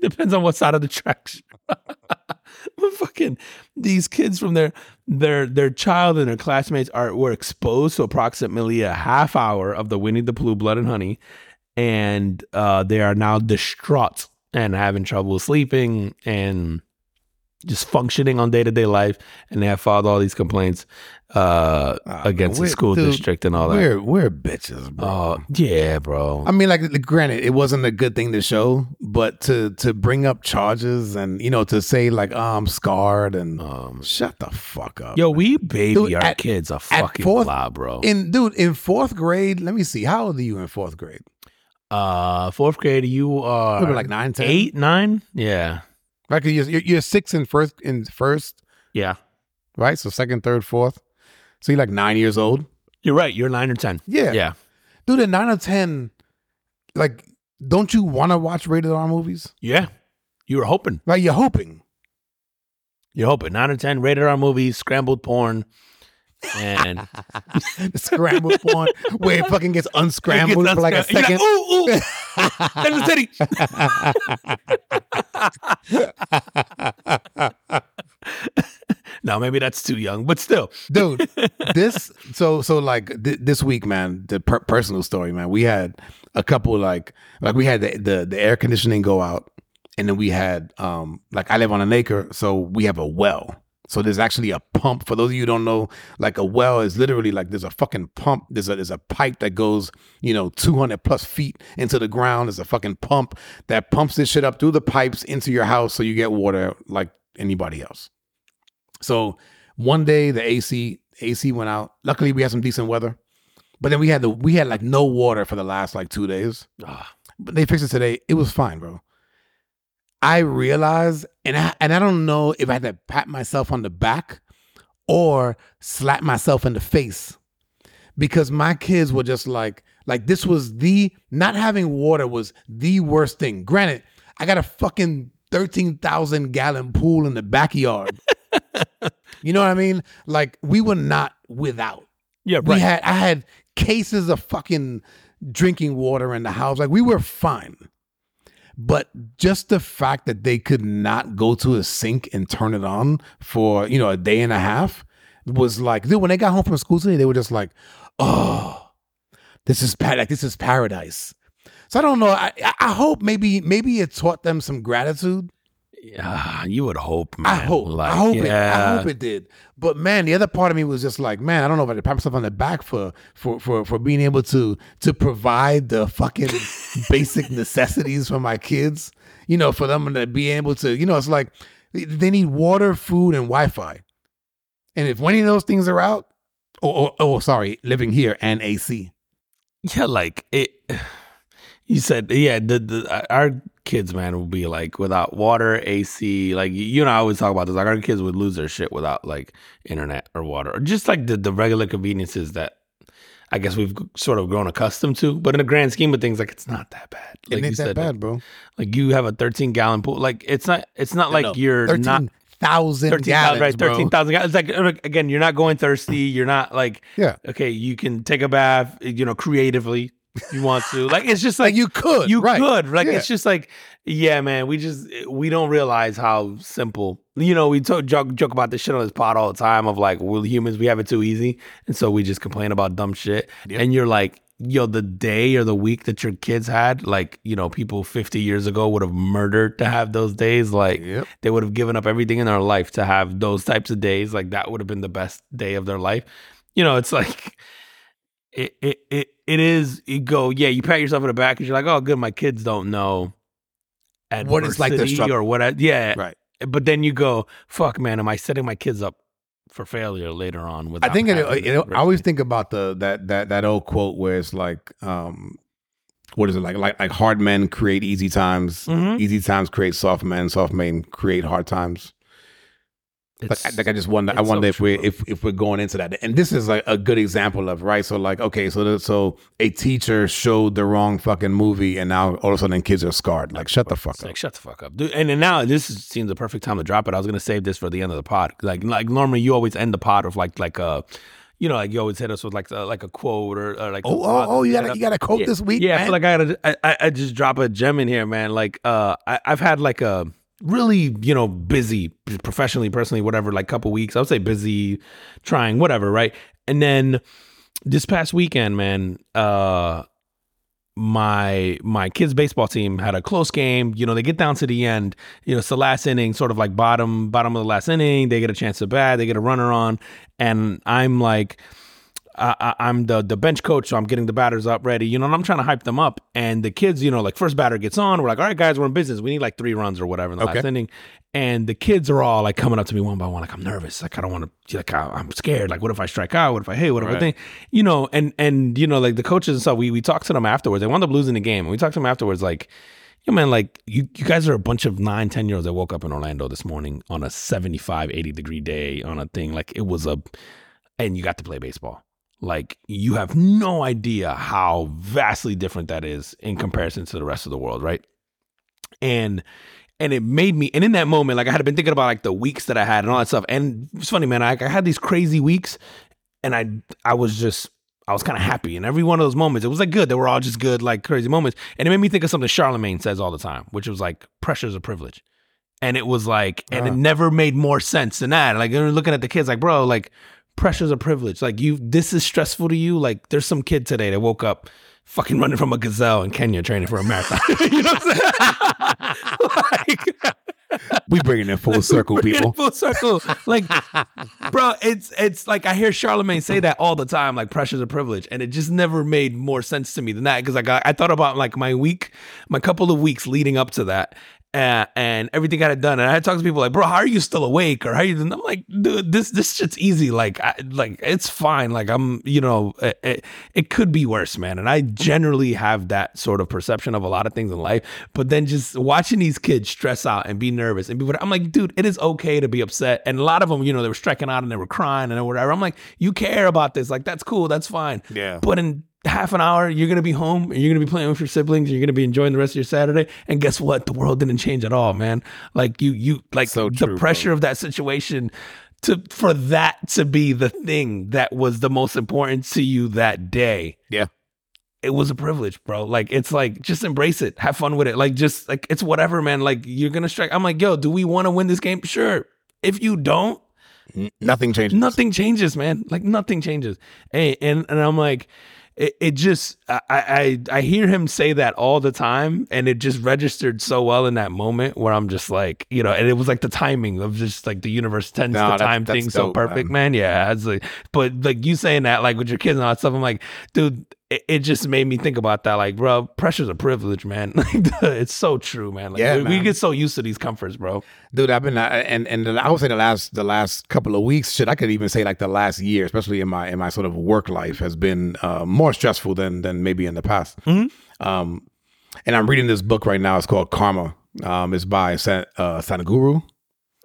Depends on what side of the tracks. <laughs> Fucking these kids from their their their child and their classmates are were exposed to approximately a half hour of the Winnie the Pooh Blood and Honey, and uh, they are now distraught and having trouble sleeping and just functioning on day to day life, and they have filed all these complaints uh, Ah, against the school dude, district and all that. We're we're bitches, bro. Oh yeah, bro. I mean, like, granted, it wasn't a good thing to show, but to to bring up charges and you know to say like, oh, I'm scarred and Um, shut the fuck up. Yo, we baby Dude, our at- kids a fucking fourth- lot, bro. in dude in fourth grade. Let me see. How old are you in fourth grade? uh, fourth grade, you are Maybe like nine, ten. eight, nine. Yeah, Right, 'cause you're, you're you're six in first in first, yeah. right? So second, third, fourth. So you're like nine years old. You're right. You're nine or ten. Yeah, Yeah. dude. At nine or ten, like, don't you want to watch rated R movies? Yeah. You were hoping. Like, you're hoping. You're hoping. Nine or ten rated R movies, scrambled porn, and The <laughs> scrambled porn where it fucking gets unscrambled for like a You're second. ooh, ooh. There's a titty. No, maybe that's too young, but still. <laughs> dude this so so like th- this week man the per- personal story man we had a couple like like we had the, the the air conditioning go out and then we had um like i live on an acre so we have a well. So there's actually a pump. For those of you don't know like a well is literally like there's a fucking pump. There's a there's a pipe that goes you know 200 plus feet into the ground. There's a fucking pump that pumps this shit up through the pipes into your house so you get water like anybody else so one day the AC AC went out. Luckily we had some decent weather. But then we had the we had like no water for the last like 2 days. Ah, But they fixed it today. It was fine, bro. I realized and I and I don't know if I had to pat myself on the back or slap myself in the face because my kids were just like like this was the not having water was the worst thing. Granted, I got a fucking 13,000 gallon pool in the backyard. You know what I mean? Like we were not without. yeah, We had I had cases of fucking drinking water in the house. Like we were fine. But just the fact that they could not go to a sink and turn it on for, you know, a day and a half was like, dude, when they got home from school today, they were just like, oh, this is pa- like this is paradise. So I don't know. I- I hope maybe maybe it taught them some gratitude. Yeah, you would hope, man. I hope. Like, I hope it. I hope it did. But man, the other part of me was just like, man, I don't know if I could pat myself on the back for for for for being able to to provide the fucking <laughs> basic necessities for my kids. You know, for them to be able to, you know, it's like they need water, food, and Wi-Fi. And if any of those things are out, oh, oh, oh sorry, living here and AC. Yeah, like it. <sighs> You said, yeah, the, the our kids, man, would be like without water, AC. Like you know, I always talk about this. Like our kids would lose their shit without like internet or water, or just like the the regular conveniences that I guess we've sort of grown accustomed to. But in the grand scheme of things, like it's not that bad. Like it ain't you that bad, bro. Like you have a 13 gallon pool. Like it's not. It's not like you're not thirteen thousand 13,000, gallons, right? bro. 13,000 gallons. It's like, uh, again, you're not going thirsty. You're not like, Yeah. okay, you can take a bath, you know, creatively you want to. Like, it's just Like like, you could, you right? could. Like, Yeah. it's just like, yeah, man, we just, we don't realize how simple, you know, we talk, joke, joke about this shit on this pod all the time of like, we're humans, we have it too easy. And so we just complain about dumb shit. And you're like, yo, the day or the week that your kids had, like, you know, people 50 years ago would have murdered to have those days. Like, Yep. they would have given up everything in their life to have those types of days. Like, that would have been the best day of their life. You know, it's like, it, it, it, it is, you go, yeah, you pat yourself in the back because you're like, oh, good, my kids don't know What it's like to adversity or what, I, yeah. Right. But then you go, fuck, man, am I setting my kids up for failure later on? With I think it, having it, I always think about the that that that old quote where it's like, um, what is it like? Like like hard men create easy times, Mhm. easy times create soft men, soft men create hard times. Like, It's- I, like I just wonder, I it's so wonder if we true. if if we're going into that, and this is like a good example of right. So like, okay, so the, so a teacher showed the wrong fucking movie, and now all of a sudden kids are scarred. Like, shut the fuck It's up. like shut the fuck up, dude. And then now this is, seems the perfect time to drop it. I was gonna save this for the end of the pod. Like like normally you always end the pod with like like a, you know, like you always hit us with like a, like a quote or, or like Oh, oh, oh, you got Yeah. a, you got a quote yeah, this week, Yeah, I feel like I gotta I, I, I just drop a gem in here, man. Like uh, I, I've had like a really, you know, busy professionally, personally, whatever, like couple weeks. I would say busy, trying, whatever, right? And then this past weekend, man, uh my my kids baseball team had a close game. You know, they get down to the end. You know, it's the last inning, sort of like bottom bottom of the last inning. They get a chance to bat. They get a runner on, and I'm like, I, am the the bench coach, so I'm getting the batters up ready. You know, and I'm trying to hype them up. And the kids, you know, like first batter gets on. We're like, all right, guys, we're in business. We need like three runs or whatever in the okay. last inning. And the kids are all like coming up to me one by one, like I'm nervous, like I don't want to, like I, am scared. Like what if I strike out? What if I hit? What if right. I think? You know, and and you know, like the coaches and stuff. We we talked to them afterwards. They wound up losing the game. And we talked to them afterwards, like. Yo, man, like you, you guys are a bunch of nine, 10 year olds that woke up in Orlando this morning on a 75, 80 degree day on a thing. Like it was a, and you got to play baseball like you have no idea how vastly different that is in comparison to the rest of the world, right? And and it made me and in that moment like i had been thinking about like the weeks that i had and all that stuff. And it's funny man i, I had these crazy weeks and i i was just i was kind of happy. And every one of those moments it was like good. They were all just good like crazy moments. And it made me think of something Charlamagne says all the time which was like pressure is a privilege. And it was like and uh. it never made more sense than that. Like looking at the kids like bro like pressure's a privilege. Like you, this is stressful to you. Like there's some kid today that woke up fucking running from a gazelle in Kenya training for a marathon. <laughs> you know what I'm saying? <laughs> like, we bringing it full <laughs> circle, people. full circle, like, bro. It's it's like I hear Charlamagne say that all the time. Like, pressure's a privilege, and it just never made more sense to me than that because I got I thought about like my week, my couple of weeks leading up to that, and, and everything got it done. And I had talked to people like, bro, how are you still awake? Or how are you? And I'm like, dude, this this shit's easy. Like, I, like it's fine. Like I'm, you know, it, it, it could be worse, man. And I generally have that sort of perception of a lot of things in life. But then just watching these kids stress out and be nervous and be, I'm like, dude, it is okay to be upset. And a lot of them, you know, they were striking out and they were crying and whatever. I'm like, you care about this. Like that's cool. That's fine. Yeah. But in half an hour, you're gonna be home and you're gonna be playing with your siblings. You're gonna be enjoying the rest of your Saturday. And guess what? The world didn't change at all, man. Like you, you like so true, the pressure bro. of that situation to for that to be the thing that was the most important to you that day. Yeah. It was a privilege, bro. Like it's like just embrace it, have fun with it. Like just like it's whatever, man. Like you're gonna strike. I'm like, yo, do we want to win this game? Sure. If you don't, nothing changes. Nothing changes, man. Like nothing changes. Hey, and and I'm like, it, it just I, I I hear him say that all the time and it just registered so well in that moment where I'm just like you know and it was like the timing of just like the universe tends no, to time things so perfect man, man. yeah it's like but like you saying that like with your kids and all that stuff I'm like dude it, it, just made me think about that. Like, bro, pressure's a privilege, man. <laughs> Like, it's so true, man. Like, yeah, we, man. we, get so used to these comforts, bro. Dude, I've been uh, and and I would say the last the last couple of weeks, shit, I could even say like the last year, especially in my in my sort of work life, has been uh, more stressful than than maybe in the past. Mm-hmm. Um, and I'm reading this book right now. It's called Karma. Um, it's by San, uh, Sadhguru.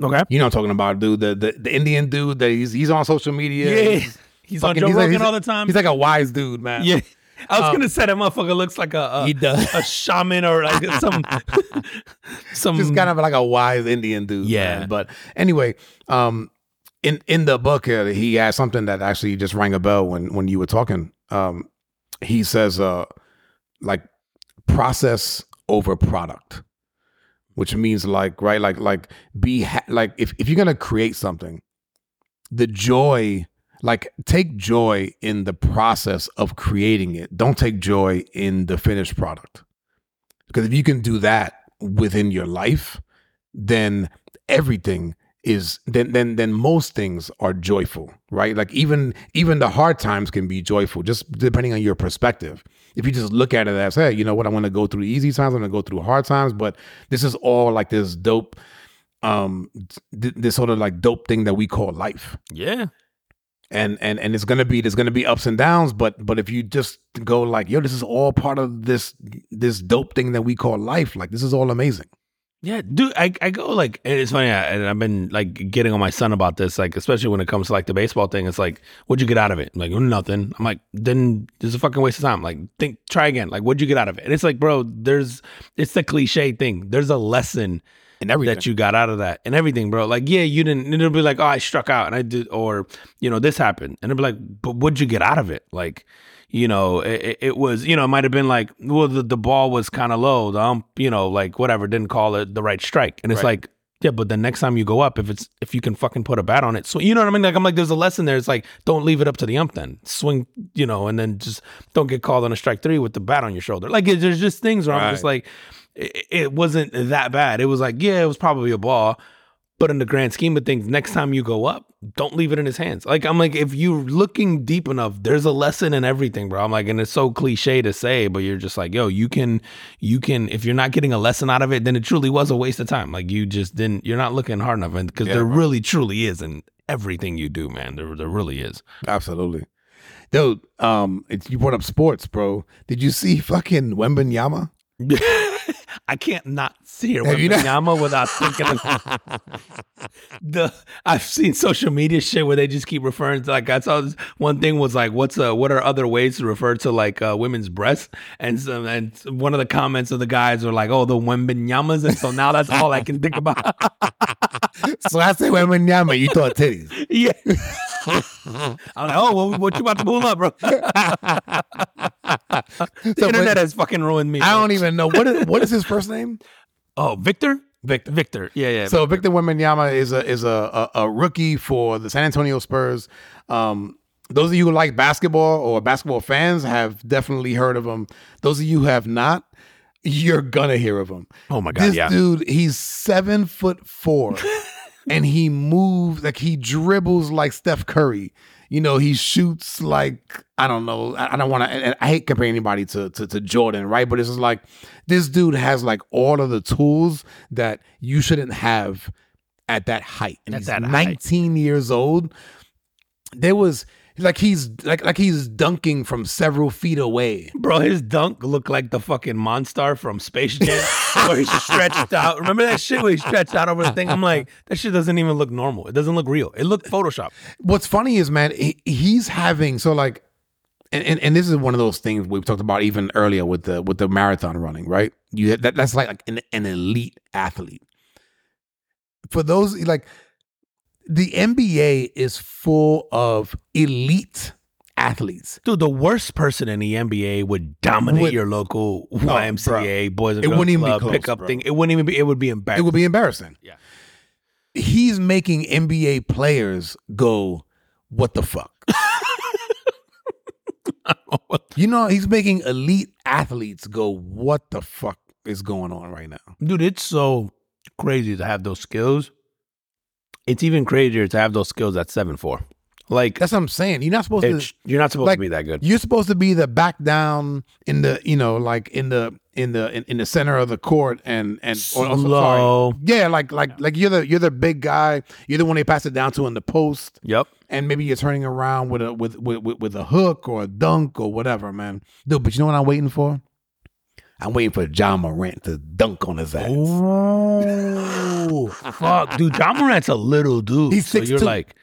Okay, you know what I'm talking about, dude. The the, the Indian dude that he's he's on social media. Yeah. He's, fucking, on Joe Rogan all the time. He's like a wise dude, man. Yeah. I was um, gonna say that motherfucker looks like a, a he does. a shaman or like <laughs> some <laughs> some just kind of like a wise Indian dude. Yeah. Man. But anyway, um, in in the book, uh, he has something that actually just rang a bell when when you were talking. Um, he says, uh, like process over product, which means like right, like like be ha- like if if you're gonna create something, the joy like take joy in the process of creating it. Don't take joy in the finished product. Because if you can do that within your life, then everything is then then then most things are joyful, right? Like even even the hard times can be joyful, just depending on your perspective. If you just look at it as, hey, you know what, I'm gonna go through easy times, I'm gonna go through hard times, but this is all like this dope um th- this sort of like dope thing that we call life. Yeah and and and it's gonna be there's gonna be ups and downs but but if you just go like yo this is all part of this this dope thing that we call life like this is all amazing. Yeah dude i, I go like it's funny I, and i've been like getting on my son about this like especially when it comes to like the baseball thing it's like what'd you get out of it? I'm like nothing. I'm like then there's a fucking waste of time. Like think try again. Like what'd you get out of it? And it's like bro there's it's the cliche thing. There's a lesson And everything. that you got out of that and everything, bro. Like, yeah, you didn't. and It'll be like, oh, I struck out and I did, or you know, this happened, and it'll be like, but what'd you get out of it? Like, you know, it, it- was, you know, it might have been like, well, the, the ball was kind of low, the ump, you know, like whatever, didn't call it the right strike, and it's Right. like. Yeah, but the next time you go up, if it's if you can fucking put a bat on it, so you know what I mean. Like I'm like, there's a lesson there. It's like, don't leave it up to the ump. Then swing, you know, and then just don't get called on a strike three with the bat on your shoulder. Like it, there's just things where I'm just like, it, it wasn't that bad. It was like, yeah, it was probably a ball, but in the grand scheme of things, next time you go up, don't leave it in his hands. Like I'm like, if you're looking deep enough, there's a lesson in everything, bro. I'm like, and it's so cliche to say, but you're just like, yo, you can, you can. If you're not getting a lesson out of it, then it truly was a waste of time. Like you just didn't. You're not looking hard enough, and because Yeah, there bro. really truly is in everything you do, man. There, there really is. Absolutely. Dude, um, it's, you brought up sports, bro. Did you see fucking Wembanyama? <laughs> I can't not see her you without thinking of <laughs> the. I've seen social media shit where they just keep referring to like I saw this one thing was like what's uh what are other ways to refer to like uh, women's breasts and some and one of the comments of the guys were like oh the Wembanyamas and so now that's all I can think about. <laughs> so I say Wembanyama, you thought titties. <laughs> yeah. I'm like, oh, well, what you about to pull up, bro? the So, internet has fucking ruined me. I bro. don't even know what is what is his first name. Oh, Victor. Victor. Victor. Yeah, yeah. So Victor Wembanyama is a is a, a a rookie for the San Antonio Spurs. Um, those of you who like basketball or basketball fans have definitely heard of him. Those of you who have not, you're gonna hear of him. oh my god. This yeah. dude, he's seven foot four, <laughs> and he moves like he dribbles like Steph Curry. You know, he shoots like I don't know. I, I don't want to. I hate comparing anybody to, to to Jordan, right? But it's just like this dude has like all of the tools that you shouldn't have at that height. And At he's that height. 19 years old. There was like he's like like he's dunking from several feet away. Bro, his dunk looked like the fucking monster from Space Jam where he stretched <laughs> out. Remember that shit where he stretched out over the thing? I'm like, that shit doesn't even look normal. It doesn't look real. It looked Photoshop. what's funny is man he, he's having so like and, and and this is one of those things we've talked about even earlier with the with the marathon running right you that, that's like like an, an elite athlete for those like the nba is full of elite athletes Dude, the worst person in the NBA would dominate Would- your local YMCA Boys and It Girls wouldn't even be Club pickup thing. It wouldn't even be. It would be embarrassing. it would be embarrassing Yeah. he's making nba players go what the fuck <laughs> <laughs> you know he's making elite athletes go what the fuck is going on right now Dude, it's so crazy to have those skills. It's even crazier to have those skills at seven four. Like That's what I'm saying. You're not supposed to. you're not supposed like, to be that good. You're supposed to be the back down in the, you know, like in the in the in, in the center of the court and and or- or- Slow. sorry. yeah, like like like you're the you're the big guy. You're the one they pass it down to in the post, Yep. and maybe you're turning around with a with with with, with a hook or a dunk or whatever, man. Dude, but you know what I'm waiting for? I'm waiting for Ja Morant to dunk on his ass. Oh <laughs> fuck, dude! Ja Morant's a little dude. He's so you're 6'2". like,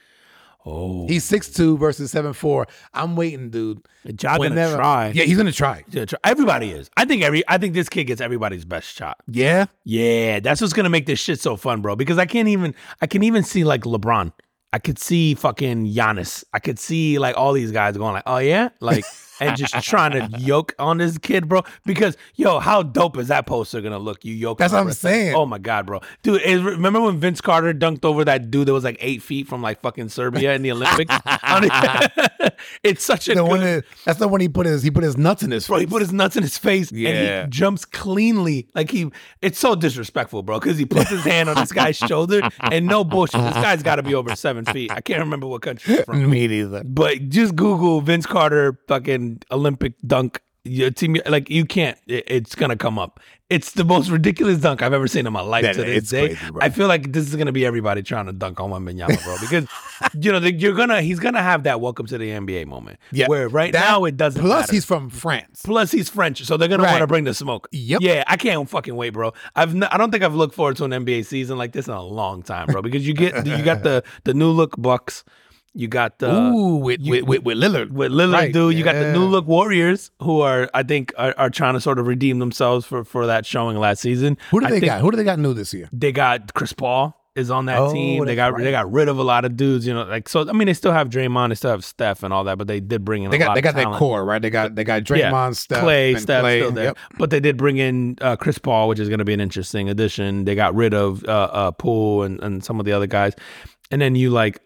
oh, he's six two versus seven four. I'm waiting, dude. John gonna Whenever- try. Yeah, he's gonna try. He's gonna try. Everybody is. I think every. I think this kid gets everybody's best shot. Yeah. Yeah, that's what's gonna make this shit so fun, bro. Because I can't even. I can even see like LeBron. I could see fucking Giannis. I could see like all these guys going like, oh yeah, like <laughs> and just trying to yoke on this kid, bro. Because yo, how dope is that poster gonna look? You yoke. That's what I'm saying. Oh my god, bro, dude. Is, remember when Vince Carter dunked over that dude that was like eight feet from like fucking Serbia in the <laughs> Olympics? <laughs> it's such a The good. that, that's the one he put his he put his nuts in his Bro, he put his nuts in his face Yeah. and he jumps cleanly. Like he, it's so disrespectful, bro, because he puts his hand on this guy's shoulder and no bullshit. This guy's got to be over seven feet. I can't remember what country he's from. <laughs> Me neither. But just Google Vince Carter fucking Olympic dunk. Your team, like you can't. it- it's gonna come up. It's the most ridiculous dunk I've ever seen in my life That- to this day. crazy. I feel like this is gonna be everybody trying to dunk on Wembanyama, bro, because <laughs> you know they- you're gonna he's gonna have that welcome to the NBA moment. Yeah. where right That- now it doesn't. Plus, matter. he's from France. Plus, he's French, so they're gonna Right. want to bring the smoke. Yep. Yeah, I can't fucking wait, bro. I've n- I don't think I've looked forward to an NBA season like this in a long time, bro. Because you get you got the the new look Bucks, You got the Ooh, with, you- with, with Lillard. with Lillard, Right, dude. You got the new look Warriors, who are I think are, are trying to sort of redeem themselves for for that showing last season. Who do I they got? Who do they got new this year? They got Chris Paul is on that Oh, team. They got they got rid of a lot of dudes. You know, like so. I mean, they still have Draymond, they still have Steph and all that, but they did bring in They a got lot they got that core, right? They got they got Yeah. Draymond, Steph, Klay, Steph Klay. still there, Yep. but they did bring in uh, Chris Paul, which is going to be an interesting addition. They got rid of uh, uh, Poole and, and some of the other guys, and then you like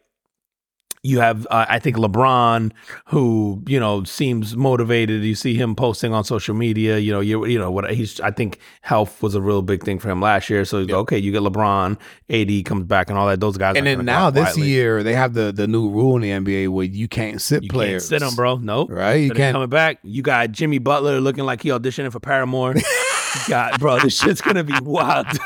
you have uh, I think LeBron, who you know seems motivated. You see him posting on social media. You know, you you know what he's. I think health was a real big thing for him last year. So you go, okay, you get LeBron, AD comes back, and all that. Those guys. And then now this quietly. year they have the the new rule in the NBA where you can't sit you players. can't sit them, bro. Nope. Right? You But can't. coming back. You got Jimmy Butler looking like he auditioning for Paramore. <laughs> God, bro, this shit's gonna be wild. <laughs>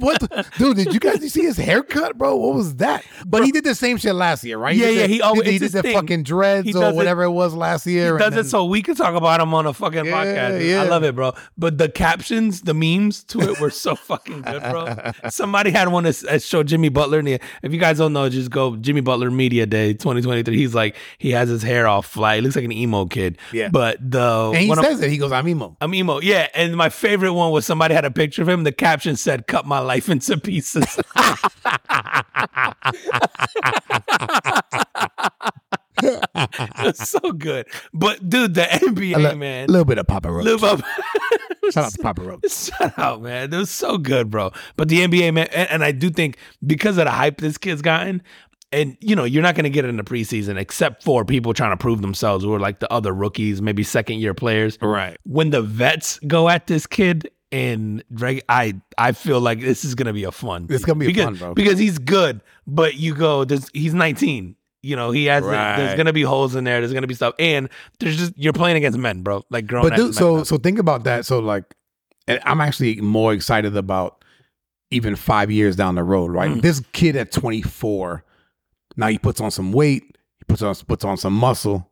what, the, dude? Did you guys you see his haircut, bro? What was that? But he did the same shit last year, right? Yeah, did yeah, he always- he, he did the fucking dreads or does it- whatever it was last year. He does it so we can talk about him on a fucking Yeah, podcast. yeah. I love it, bro. But the captions, the memes to it were so <laughs> fucking good, bro. Somebody had one that showed Jimmy Butler. If you guys don't know, just go Jimmy Butler Media Day 2023. He's like, he has his hair all fly. He looks like an emo kid. Yeah. But the and he says it. He goes, "I'm emo." I'm emo. Yeah. And my favorite one was somebody had a picture of him. The caption said, cut my life into pieces. <laughs> so good. But dude, the NBA, li- man. A little bit of Papa Roach. Up. <laughs> Shout out to Papa Roach. <laughs> Shout out, man. It was so good, bro. But the NBA, man, and, and I do think because of the hype this kid's gotten, and you know, you're not going to get it in the preseason except for people trying to prove themselves who are like the other rookies, maybe second year players. Right. When the vets go at this kid, and I I feel like this is gonna be a fun. It's gonna be because, fun, bro. Because he's good, but you go, there's, he's 19. You know, he has. Right. There's gonna be holes in there. There's gonna be stuff, and there's just you're playing against men, bro. Like grown. But dude, men. so so think about that. So like, I'm actually more excited about even five years down the road, right? Mm. This kid at 24, now he puts on some weight, he puts on puts on some muscle.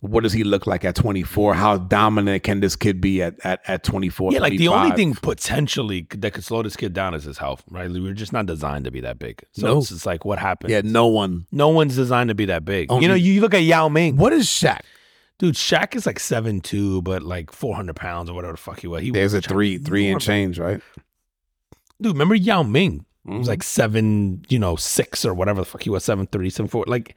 What does he look like at 24? How dominant can this kid be at at, at 24? Yeah, like the only thing potentially that could slow this kid down is his health, right? We're just not designed to be that big. So No. it's just like what happened. Yeah, no one. No one's designed to be that big. Only- you know, you look at Yao Ming. What is Shaq? Dude, Shaq is like seven two, but like 400 pounds or whatever the fuck he was. He There's a was three three and change, right? Dude, remember Yao Ming? He Mhm. was like seven, you know, six or whatever the fuck he was, seven three, seven four. Like,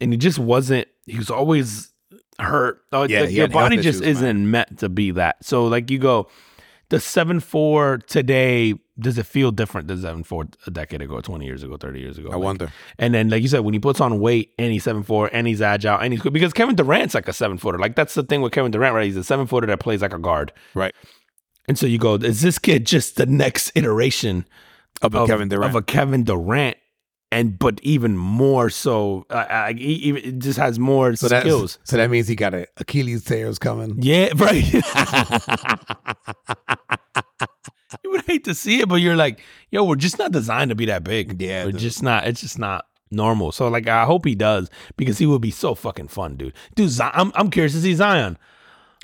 and he just wasn't. He was always hurt. Oh, Yeah, like, your body just issues, isn't meant to be that. So, like, you go, the seven four today. Does it feel different than seven four a decade ago, twenty years ago, thirty years ago? I Like, wonder. And then, like you said, when he puts on weight and he's seven four and he's agile and he's good because Kevin Durant's like a seven footer. Like that's the thing with Kevin Durant, right? He's a seven footer that plays like a guard. Right. And so you go, is this kid just the next iteration Of a of Kevin Durant. of a Kevin Durant? And but even more so, uh, he, just has more so skills. so that means he got a Achilles tears coming. Yeah, <laughs> right. <laughs> you would hate to see it, but you're like, yo, we're just not designed to be that big. Yeah, we're dude. just not. It's just not normal. So like, I hope he does because he would be so fucking fun, dude. Dude, Zion, I'm I'm curious to see Zion.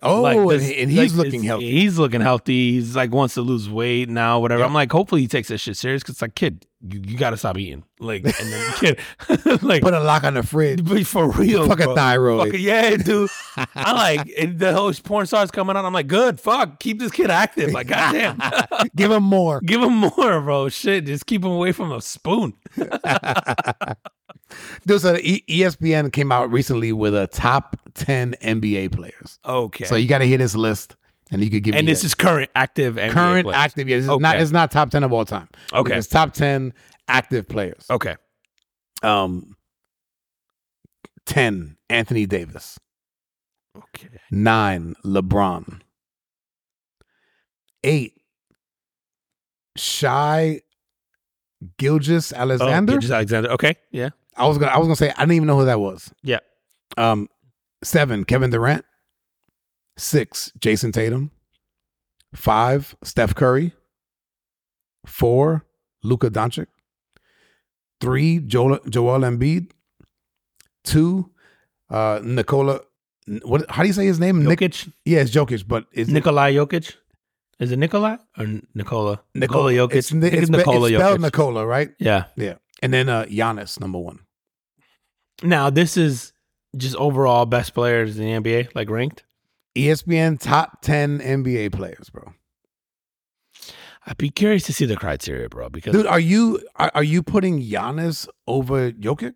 Oh, Like, and, he- and he's like, looking healthy. He's looking healthy. He's like wants to lose weight now, whatever. Yep. I'm like, hopefully he takes this shit serious because like, kid, you, you got to stop eating. Like, and then <laughs> kid, <laughs> like, Put a lock on the fridge. <laughs> but for real, Fuck a thyroid. Fuck yeah, dude. I like the whole porn stars coming on. I'm like, good, fuck, keep this kid active. Like, goddamn, Give him more. give him more, bro. Shit, just keep him away from a spoon. There's a E- ESPN came out recently with a top 10 NBA players. Okay. So you got to hear this list and you could give and this is current active NBA current players. active. Yeah, this is not it's not top 10 of all time. Okay. It's top 10 active players. Okay. Um 10 Anthony Davis. Okay. 9 LeBron. 8 Shy Gilgis Alexander. Oh, just Alexander. Okay. Yeah. I was gonna I was gonna say I didn't even know who that was. Yeah. Um, seven, Kevin Durant. Six, Jayson Tatum. Five, Steph Curry. Four, Luka Doncic. Three, Joel, Joel Embiid. Two, uh, Nikola. What? How do you say his name? Jokic. yeah, it's Jokic, but it's Nikolai Jokic. Is it Nikolai or Nicola? Nikola Jokic. It's, it's, it's Nikola it's spelled Jokic. Nikola, right? yeah. Yeah, and then uh, Giannis, number one. Now this is just overall best players in the NBA, like ranked. ESPN top 10 NBA players, bro. I'd be curious to see the criteria, bro, because Dude, are you are, are you putting Giannis over Jokic?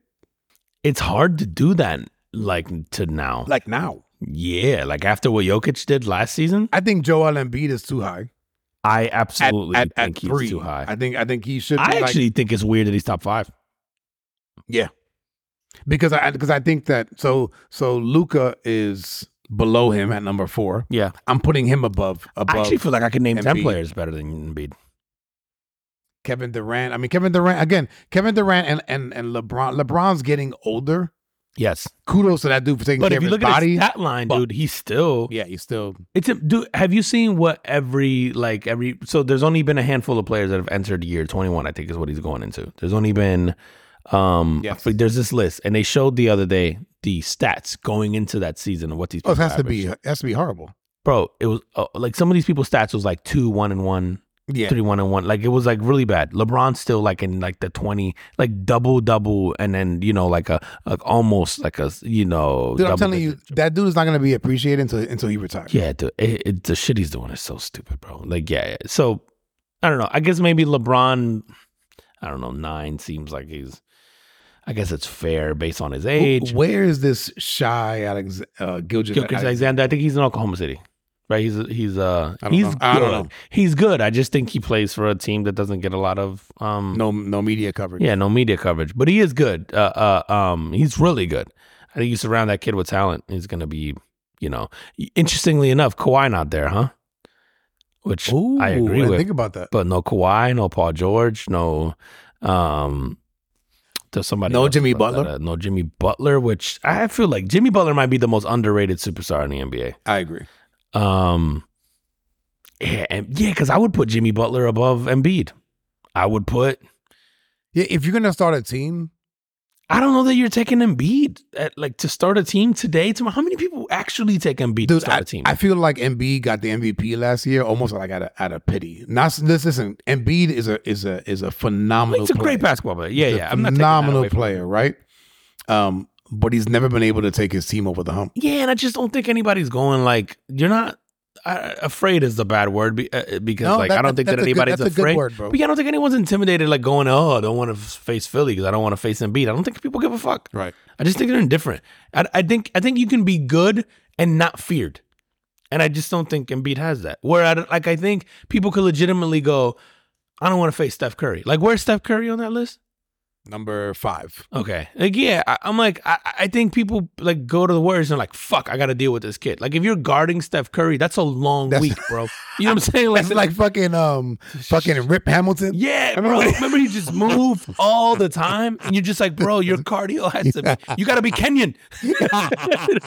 it's hard to do that like to now. Like now. yeah, like after what Jokic did last season, I think Joel Embiid is too high. I absolutely at, think at he's three. too high. I think I think he should be I like- actually think it's weird that he's top five. Yeah. Because I because I think that so so Luka is below him at number four. Yeah, I'm putting him above I above actually feel like I could name ten players better than Embiid. Kevin Durant. I mean Kevin Durant again. Kevin Durant and and and LeBron. LeBron's getting older. Yes, Kudos to that dude for taking but care if of you his look body. at his stat line, but- dude, he's still yeah, he's still It's a, dude. Have you seen what every like every? So there's only been a handful of players that have entered year 21. I think is what he's going into. There's only been, um, Yes. like, there's this list, and they showed the other day the stats going into that season of what these. Oh, it people has to be it has to be horrible. bro. It was uh, like some of these people's stats was like two, one, and one, Yeah. three, one, and one. Like it was like really bad. LeBron's still like in like the 20, like double, double, and then you know like a like almost like a you know. Dude, I'm telling you, that dude is not gonna be appreciated until until he retires. Yeah, dude, it, it, the shit he's doing is so stupid, bro. Like, yeah, yeah. So, I don't know. I guess maybe LeBron, I don't know, nine seems like he's. I guess it's fair based on his age. Where is this Shai Alex uh, Gilgeous? Alexander, I think he's in Oklahoma City, right? He's he's uh I don't he's know. good. I don't know. He's good. I just think he plays for a team that doesn't get a lot of um No no media coverage. yeah no media coverage, but he is good. Uh, uh um he's really good. I think you surround that kid with talent, he's gonna be you know. Interestingly enough, Kawhi not there, huh? Which Ooh, I agree didn't with. Think about that. but no Kawhi, no Paul George, no um somebody No Jimmy Butler? that- no Jimmy Butler, which I feel like Jimmy Butler might be the most underrated superstar in the NBA. I agree. Um yeah, and, yeah, because I would put Jimmy Butler above Embiid. I would put Yeah, if you're gonna start a team, I don't know that you're taking Embiid at, like to start a team today. Tomorrow. How many people actually take Embiid to start I, a team? I feel like Embiid got the MVP last year, almost like out of out of pity. Not this isn't Embiid is a is a is a phenomenal. He's a great basketball player. Yeah, He's yeah. Taking phenomenal player, right? Um, but he's never been able to take his team over the hump. Yeah, and I just don't think anybody's going like you're not. I, afraid is the bad word be, uh, because No, like that- I don't think that, anybody's good afraid. word, bro. But yeah, I don't think anyone's intimidated like going, oh, I don't want to face Philly because I don't want to face Embiid. I don't think people give a fuck. Right. I just think they're indifferent. I, I think I think you can be good and not feared, and I just don't think Embiid has that. Where I, like I think people could legitimately go, I don't want to face Steph Curry. Like where's Steph Curry on that list? Number five. Okay. Like, yeah, I, I'm like, I, I think people like go to the Warriors and like, fuck, I got to deal with this kid. Like, if you're guarding Steph Curry, that's a long That's- week, bro. You know what I'm <laughs> saying? That's like fucking um fucking Rip Hamilton. yeah, bro. Remember, he just moved <laughs> all the time, and you're just like, bro, your <laughs> cardio has to be. You got to be Kenyan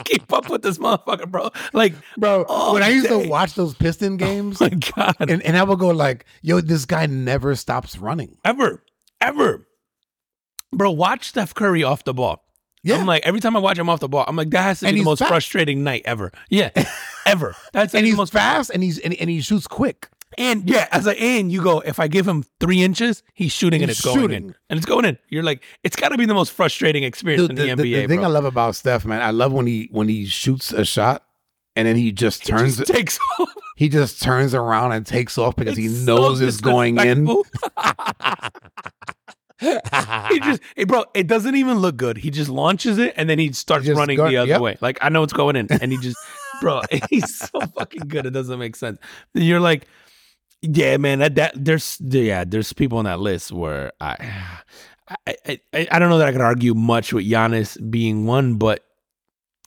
keep up with this motherfucker, bro. Like, Bro, when I used day. to watch those Piston games, my God, and, and I would go like, "Yo, this guy never stops running." ever, ever, bro. Watch Steph Curry off the ball. Yeah, I'm like, every time I watch him off the ball, I'm like, that has to And be the most fast. frustrating night ever. Yeah, <laughs> ever. That's and he's most fast, and he's and, and he shoots quick. And yeah, as I and you go, if I give him three inches, he's shooting and He's it's going in. And it's going in. You're like, it's gotta be the most frustrating experience Dude, in the, the, NBA. the thing bro. I love about Steph, man, I love when he when he shoots a shot, and then he just He turns just takes <laughs> off. he just turns around and takes off because he It's so knows it's going in. <laughs> he just, <laughs> hey, bro, it doesn't even look good. He just launches it and then he starts Just running the other yep. way. Like I know it's going in, and he just, bro, <laughs> he's so fucking good. It doesn't make sense. You're like, yeah, man. That that there's yeah, there's people on that list where I. <sighs> I, I, I I don't know that I could argue much with Giannis being one, but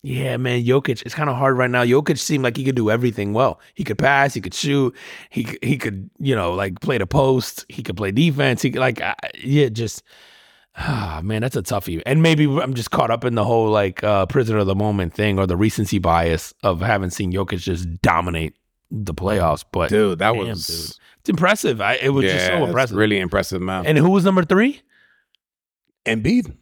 yeah, man, Jokic. It's kind of hard right now. Jokic seemed like he could do everything well. He could pass, he could shoot, he could- he could you know like play the post, he could play defense. He could, like I- yeah, just ah man, that's a toughie. And maybe I'm just caught up in the whole like uh, prisoner of the moment thing or the recency bias of having seen Jokic just dominate the playoffs. But Dude, that Damn, was dude. it's impressive. I, it was just so impressive. Really impressive, man. and who was number three? Embiid.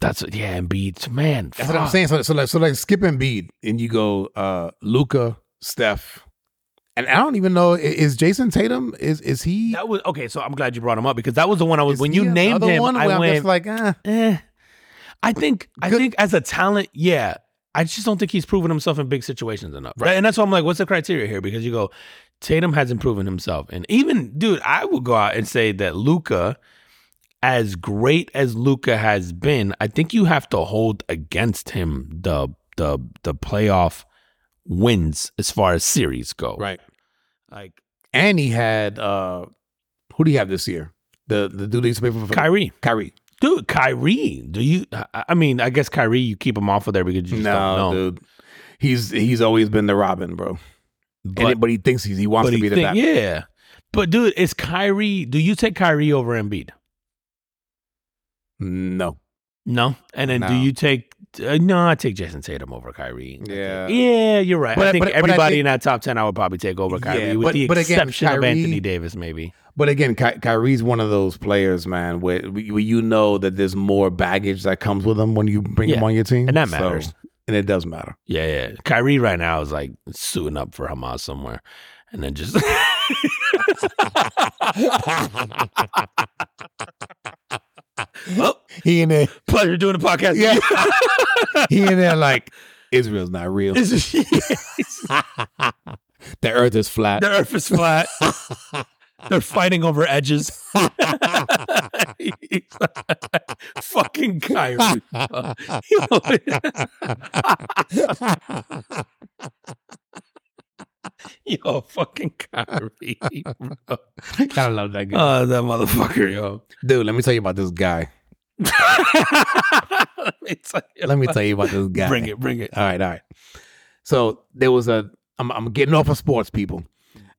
That's yeah, Embiid. Man, That's what I'm saying. So, so like, so like, skip Embiid, and you go uh Luka, Steph, and I don't even know is Jayson Tatum is is he? That was okay. So I'm glad you brought him up because that was the one I was when you named him. one I where I'm went, just like, eh. eh. I think I think as a talent, yeah. I just don't think he's proven himself in big situations enough. Right. And that's why I'm like, what's the criteria here? Because you go, Tatum hasn't proven himself. And even, dude, I will go out and say that Luca, as great as Luka has been, I think you have to hold against him the the the playoff wins as far as series go. Right. Like And he had uh who do you have this year? The the dude that used to for Kyrie. Kyrie. Dude, Kyrie. Do you I mean, I guess Kyrie you keep him off of there because you just No, don't know. dude. He's he's always been the Robin, bro. But- and, but he thinks he's, he wants to he be the think- Batman. yeah. But dude, is Kyrie? Do you take Kyrie over Embiid? No. No. And then do you take? Uh, no, I take Jayson Tatum over Kyrie. Yeah. Yeah, you're right. But, I think but- but I everybody think- in that top ten, I would probably take over Kyrie, Yeah, with but- the but again, exception of Anthony Davis, maybe. But again, Ky- Kyrie's one of those players, man, where, where you know that there's more baggage that comes with him when you bring him Yeah, on your team, and that So- matters. and it does matter. Yeah, yeah. Kyrie right now is like suiting up for Hamas somewhere, and then just. <laughs> <laughs> well, He in there, pleasure doing the podcast. yeah, <laughs> he in there like Israel's not real. <laughs> <laughs> The Earth is flat. The earth is flat. They're fighting over edges. Fucking Kyrie. <laughs> yo, fucking Kyrie. Gotta love that guy, Oh, that motherfucker, yo. dude. Let me tell you about this guy. <laughs> Let me tell you. Let me tell you about this guy. Bring it, bring it. All right, all right. So there was a. I'm, I'm getting off of sports, people.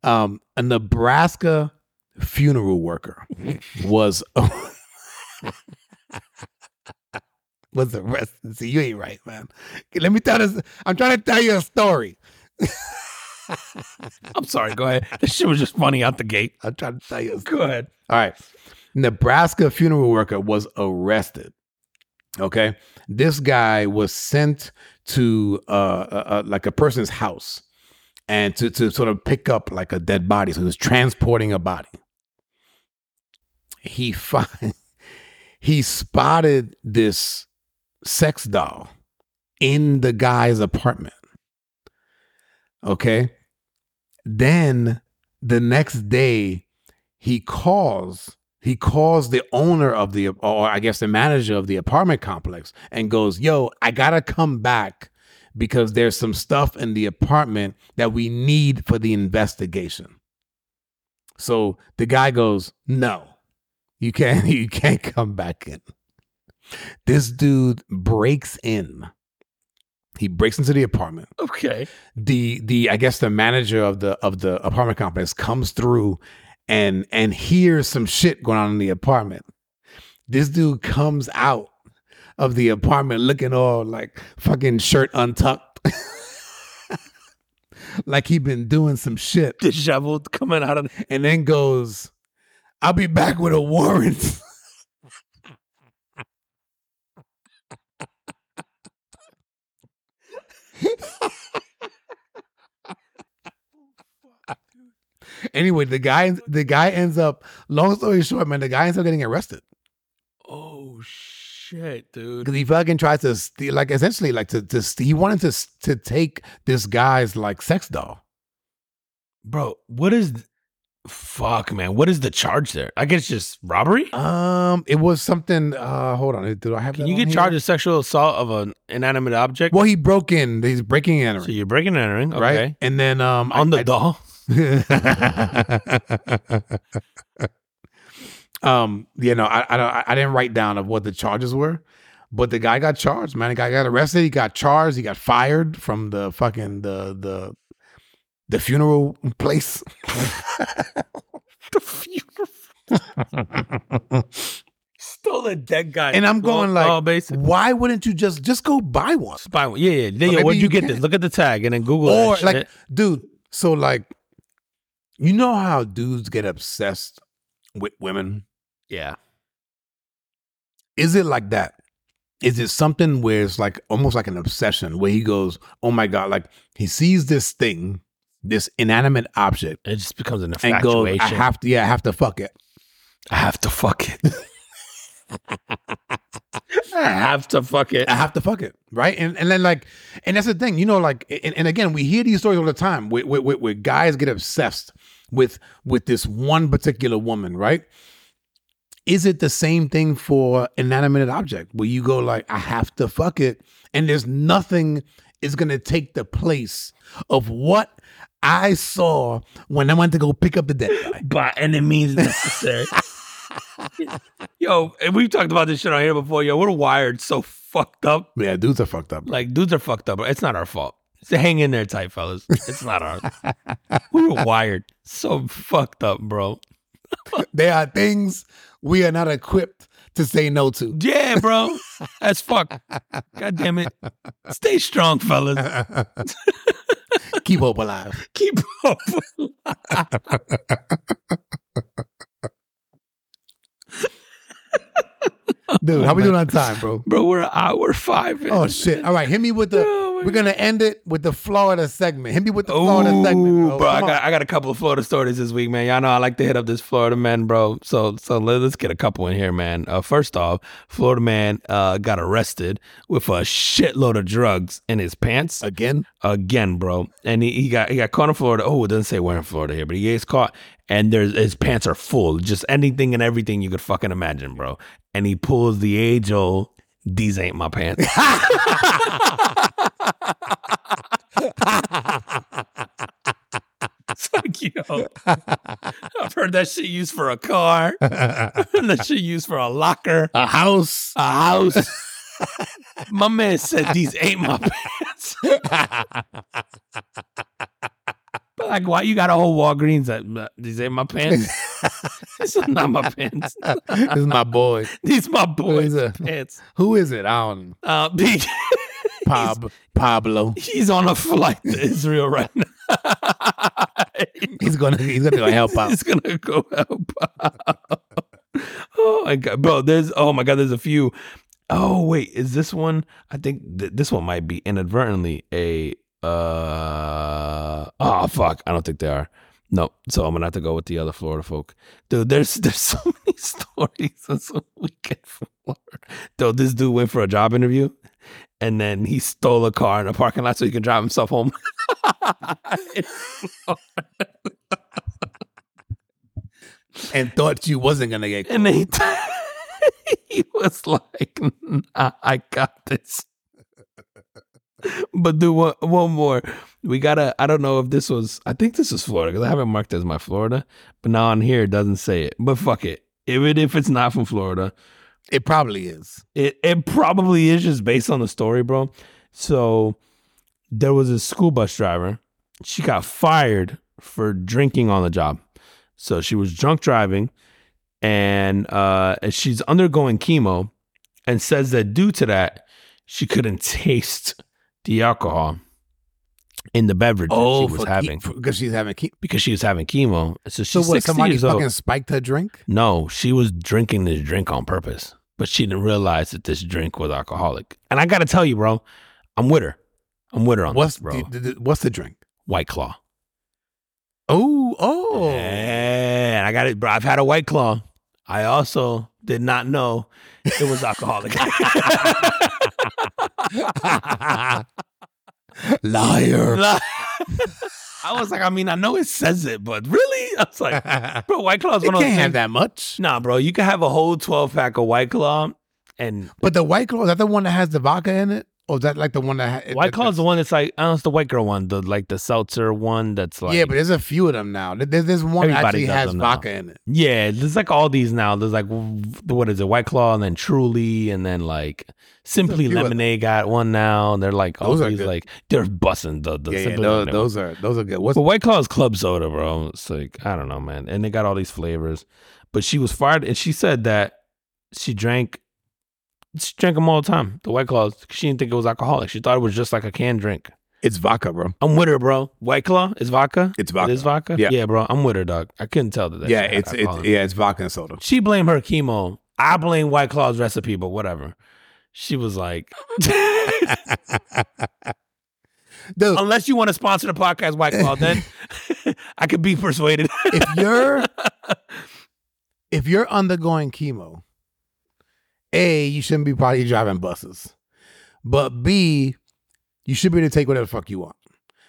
Um, a Nebraska funeral worker <laughs> was was arrested. See, you ain't right, man. Let me tell this. I'm trying to tell you a story. I'm sorry, go ahead. This shit was just funny out the gate. I'm trying to tell you. Go ahead. All right. Nebraska funeral worker was arrested. Okay. This guy was sent to uh, uh, uh, like a person's house and to, to sort of pick up like a dead body. So he was transporting a body. He find, <laughs> he spotted this sex doll in the guy's apartment. Okay. Then the next day he calls he calls the owner of the or i guess the manager of the apartment complex and goes yo i gotta come back because there's some stuff in the apartment that we need for the investigation. So the guy goes no you can't <laughs> you can't come back in. This dude breaks in he breaks into the apartment Okay. the the I guess the manager of the of the apartment complex comes through and and hears some shit going on in the apartment. This dude comes out of the apartment looking all like fucking shirt untucked. <laughs> like he been doing some shit Disheveled coming out of and then goes I'll be back with a warrant. <laughs> <laughs> anyway, the guy the guy ends up long story short, man, the guy ends up getting arrested. Oh shit, dude. Because he fucking tries to steal like essentially like to to he wanted to to take this guy's like sex doll. Bro, what is fuck man? What is the charge there? I guess just robbery? Um it was something uh hold on, do I have Can you get charged with sexual assault of an inanimate object? Well, he broke in. He's breaking and entering. so you're breaking and entering, okay. right? And then um On the I- doll. <laughs> um, you know, I I, don't, I didn't write down of what the charges were, but the guy got charged. Man, the guy got arrested. He got charged. He got fired from the fucking the the the funeral place. <laughs> the funeral. Stole a dead guy. And I'm going like, oh, basically. why wouldn't you just just go buy one? Spy one. Yeah, yeah. Then, maybe where'd you you get can. this? Look at the tag and then Google or that like, shit. dude. So like, you know how dudes get obsessed with women? Yeah. Is it like that? Is it something where it's like almost like an obsession where he goes, oh my god, like he sees this thing, this inanimate object, It just becomes an infatuation. and goes. I have to, yeah, I have to fuck it. I have to fuck it. <laughs> I have to fuck it. I have to fuck it, right? And and then like, and that's the thing, you know, like, and, and again, we hear these stories all the time where, where, where, guys get obsessed with with this one particular woman, right? Is it the same thing for inanimate object where you go like, I have to fuck it, and there's nothing is gonna take the place of what I saw when I went to go pick up the dead guy. <laughs> By any means necessary. <laughs> yo, and we've talked about this shit on here before. Yo, we're wired so fucked up. Yeah, dudes are fucked up. Like dudes are fucked up. It's not our fault. So hang in there tight, fellas. It's not ours. we <laughs> were wired so fucked up, bro. There are things we are not equipped to say no to. Yeah, bro. That's fuck. God damn it. Stay strong, fellas. Keep hope alive. Keep up. <laughs> <laughs> Dude, how we doing on time, bro? <laughs> Bro, we're an hour five. in. Oh shit. All right, hit me with the <laughs> Oh, we're gonna end it with the Florida segment. Hit me with the Florida segment, bro. bro, I got on. I got a couple of Florida stories this week, man. Y'all know I like to hit up this Florida man, bro. So so let, us get a couple in here, man. Uh, first off, Florida man uh, got arrested with a shitload of drugs in his pants Again? again, bro. And he, he got he got caught in Florida. Oh, it doesn't say where in Florida here, but he gets caught, and there's his pants are full, just anything and everything you could fucking imagine, bro. And he pulls the age old, these ain't my pants. <laughs> <laughs> It's you. I've heard that shit used for a car, <laughs> that shit used for a locker, A house. a house. my man said these ain't my pants. But like, why you got a whole Walgreens that these ain't my <laughs> pants? this is not my pants. this is my boy. <laughs> These my boys' pants. Who is it? I don't know. Uh, <laughs> big. Pab- Pablo. He's on a flight to Israel right now. He's gonna he's gonna go help out. He's gonna go help out. oh my god, bro! There's oh my god, there's a few. Oh wait, is this one? I think th- this one might be inadvertently a. uh Oh fuck! I don't think they are. No, so I'm gonna have to go with the other Florida folk. Dude, there's <laughs> there's so many <laughs> stories on some weekend from Florida. Dude, this dude went for a job interview, and then he stole a car in a parking lot so he can drive himself home. <laughs> And thought you wasn't gonna get And then he, he was like, nah, I got this. But do one, one more. We gotta, I don't know if this was, I think this is Florida because I haven't marked as my Florida, but now on here it doesn't say it. But fuck it. Even if it's not from Florida, it probably is. it, it probably is just based on the story, bro. So there was a school bus driver. She got fired for drinking on the job. So she was drunk driving and uh, she's undergoing chemo and says that due to that, she couldn't <laughs> taste the alcohol in the beverage that Oh, she was ke- having for- because she's having ke- because she was having chemo. So she's So what? Somebody fucking spiked her drink. No, she was drinking this drink on purpose, but she didn't realize that this drink was alcoholic. And I got to tell you, bro, I'm with her. I'm with her on What's this, bro. the, the- what's the drink? White Claw. Oh, oh. And I got it, bro. I've had a White Claw. I also did not know it was alcoholic. <laughs> <laughs> Liar. <laughs> I was like, I mean, I know it says it, but really? <laughs> I was like, <laughs> bro, White Claw's one of those can't have that much. Nah, bro, you can have a whole 12 pack of White Claw and But the white claw is that the one that has the vodka in it, or is that like the one that ha- White that- is the one that's like, I don't know, it's the white girl one, the like the seltzer one that's like, yeah, but there's a few of them now. There- There's one that actually has now. vodka in it. Yeah, there's like all these now. There's like what is it, White Claw, and then Truly, and then like Simply Lemonade got one now. And they're like all Those are these good. like they're busting the, the Yeah, yeah Simply those, Lemonade. those are those are good. What's But White Claw is club soda, bro. It's like I don't know, man. And they got all these flavors. But she was fired, and she said that she drank, she drank them all the time. The White Claws. She didn't think it was alcoholic. She thought it was just like a canned drink. it's vodka, bro. I'm with her, bro. White Claw is vodka. It's vodka. is vodka. Yeah. yeah, bro. I'm with her, dog. I couldn't tell that. that yeah, it's it's it. yeah, it's vodka and soda. She blamed her chemo. I blame White Claw's recipe, but whatever. She was like, <laughs> Dude, unless you want to sponsor the podcast, White Claw, then <laughs> I could be persuaded. if you're <laughs> if you're undergoing chemo A, you shouldn't be probably driving buses. But B, you should be able to take whatever the fuck you want.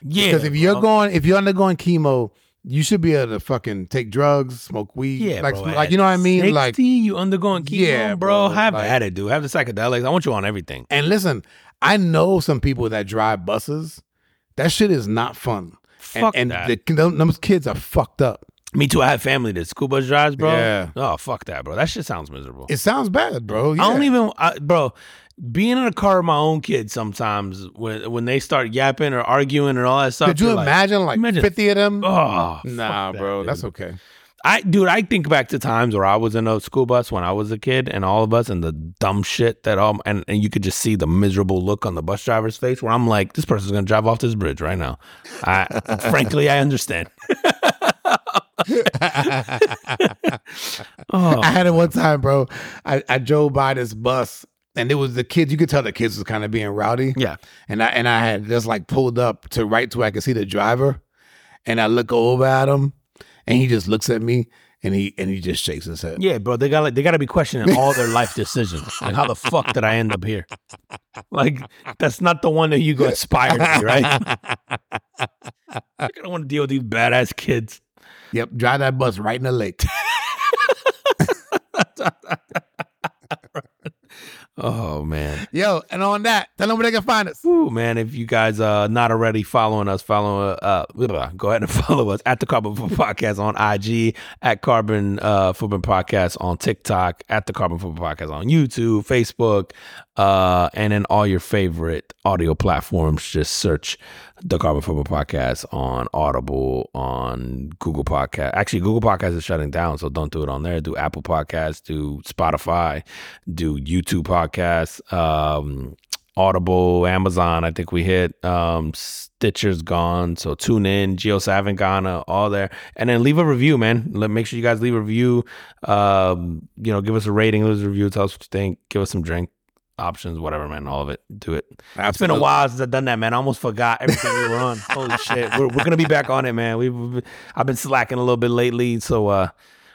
Yeah, Because if you're bro. going, if you're undergoing chemo, you should be able to fucking take drugs, smoke weed, yeah, like, bro, like you know what I mean, 60, like. you undergoing chemo, Yeah, bro. bro, Have like- at it, dude. Have the psychedelics. I want you on everything. And listen, I know some people that drive buses. That shit is not fun. And- Fuck and, that. the those kids are fucked up. Me too. I have family that school bus drives, bro. Yeah. Oh, fuck that, bro. That shit sounds miserable. It sounds bad, bro. I don't even, I, bro. Being in a car with my own kids sometimes when when they start yapping or arguing and all that stuff. Could you you're like, imagine like imagine- fifty of them? Oh, nah, that, bro, that's okay. I dude, I think back to times where I was in a school bus when I was a kid and all of us and the dumb shit that all and, and you could just see the miserable look on the bus driver's face where I'm like, this person's gonna drive off this bridge right now. I <laughs> frankly I understand. <laughs> oh I had it one oh. time, bro. I, I drove by this bus and it was the kids. You could tell the kids was kind of being rowdy. yeah. And I and I had just like pulled up to right to where I could see the driver. And I look over at him and he just looks at me and he and he just shakes his head. Yeah, bro, they got like they gotta be questioning all their life decisions. <laughs> Like how the fuck did I end up here? Like that's not the one that you go aspire to be, right? I don't want to deal with these badass kids. Yep, drive that bus right in the lake. <laughs> Oh man. Yo, and on that, tell them where they can find us. Woo, man, if you guys uh not already following us, follow uh go ahead and <laughs> follow us at the Carbon Football Podcast on IG, at Carbon uh Football Podcast on TikTok, at the Carbon Football Podcast on YouTube, Facebook, uh, and in all your favorite audio platforms. Just search the Carbon Football Podcast on Audible, on Google Podcast. Actually, Google Podcast is shutting down, so don't do it on there. Do Apple Podcasts, do Spotify, do YouTube Podcasts, um, Audible, Amazon. I think we hit. Um, Stitcher's gone, so tune in. Geo Savin Ghana, all there, and then leave a review, man. Let make sure you guys leave a review. Um, you know, give us a rating, leave us a review, tell us what you think, give us some drink options, whatever, man. All of it, do it. It's been a while since I've done that, man. I almost forgot everything we were on. <laughs> Holy shit, we're, we're gonna be back on it, man. We've, I've been slacking a little bit lately, so uh,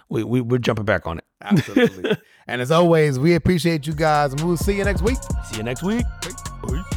we, we we're jumping back on it. Absolutely. <laughs> and as always, we appreciate you guys, and we'll see you next week. See you next week. Peace.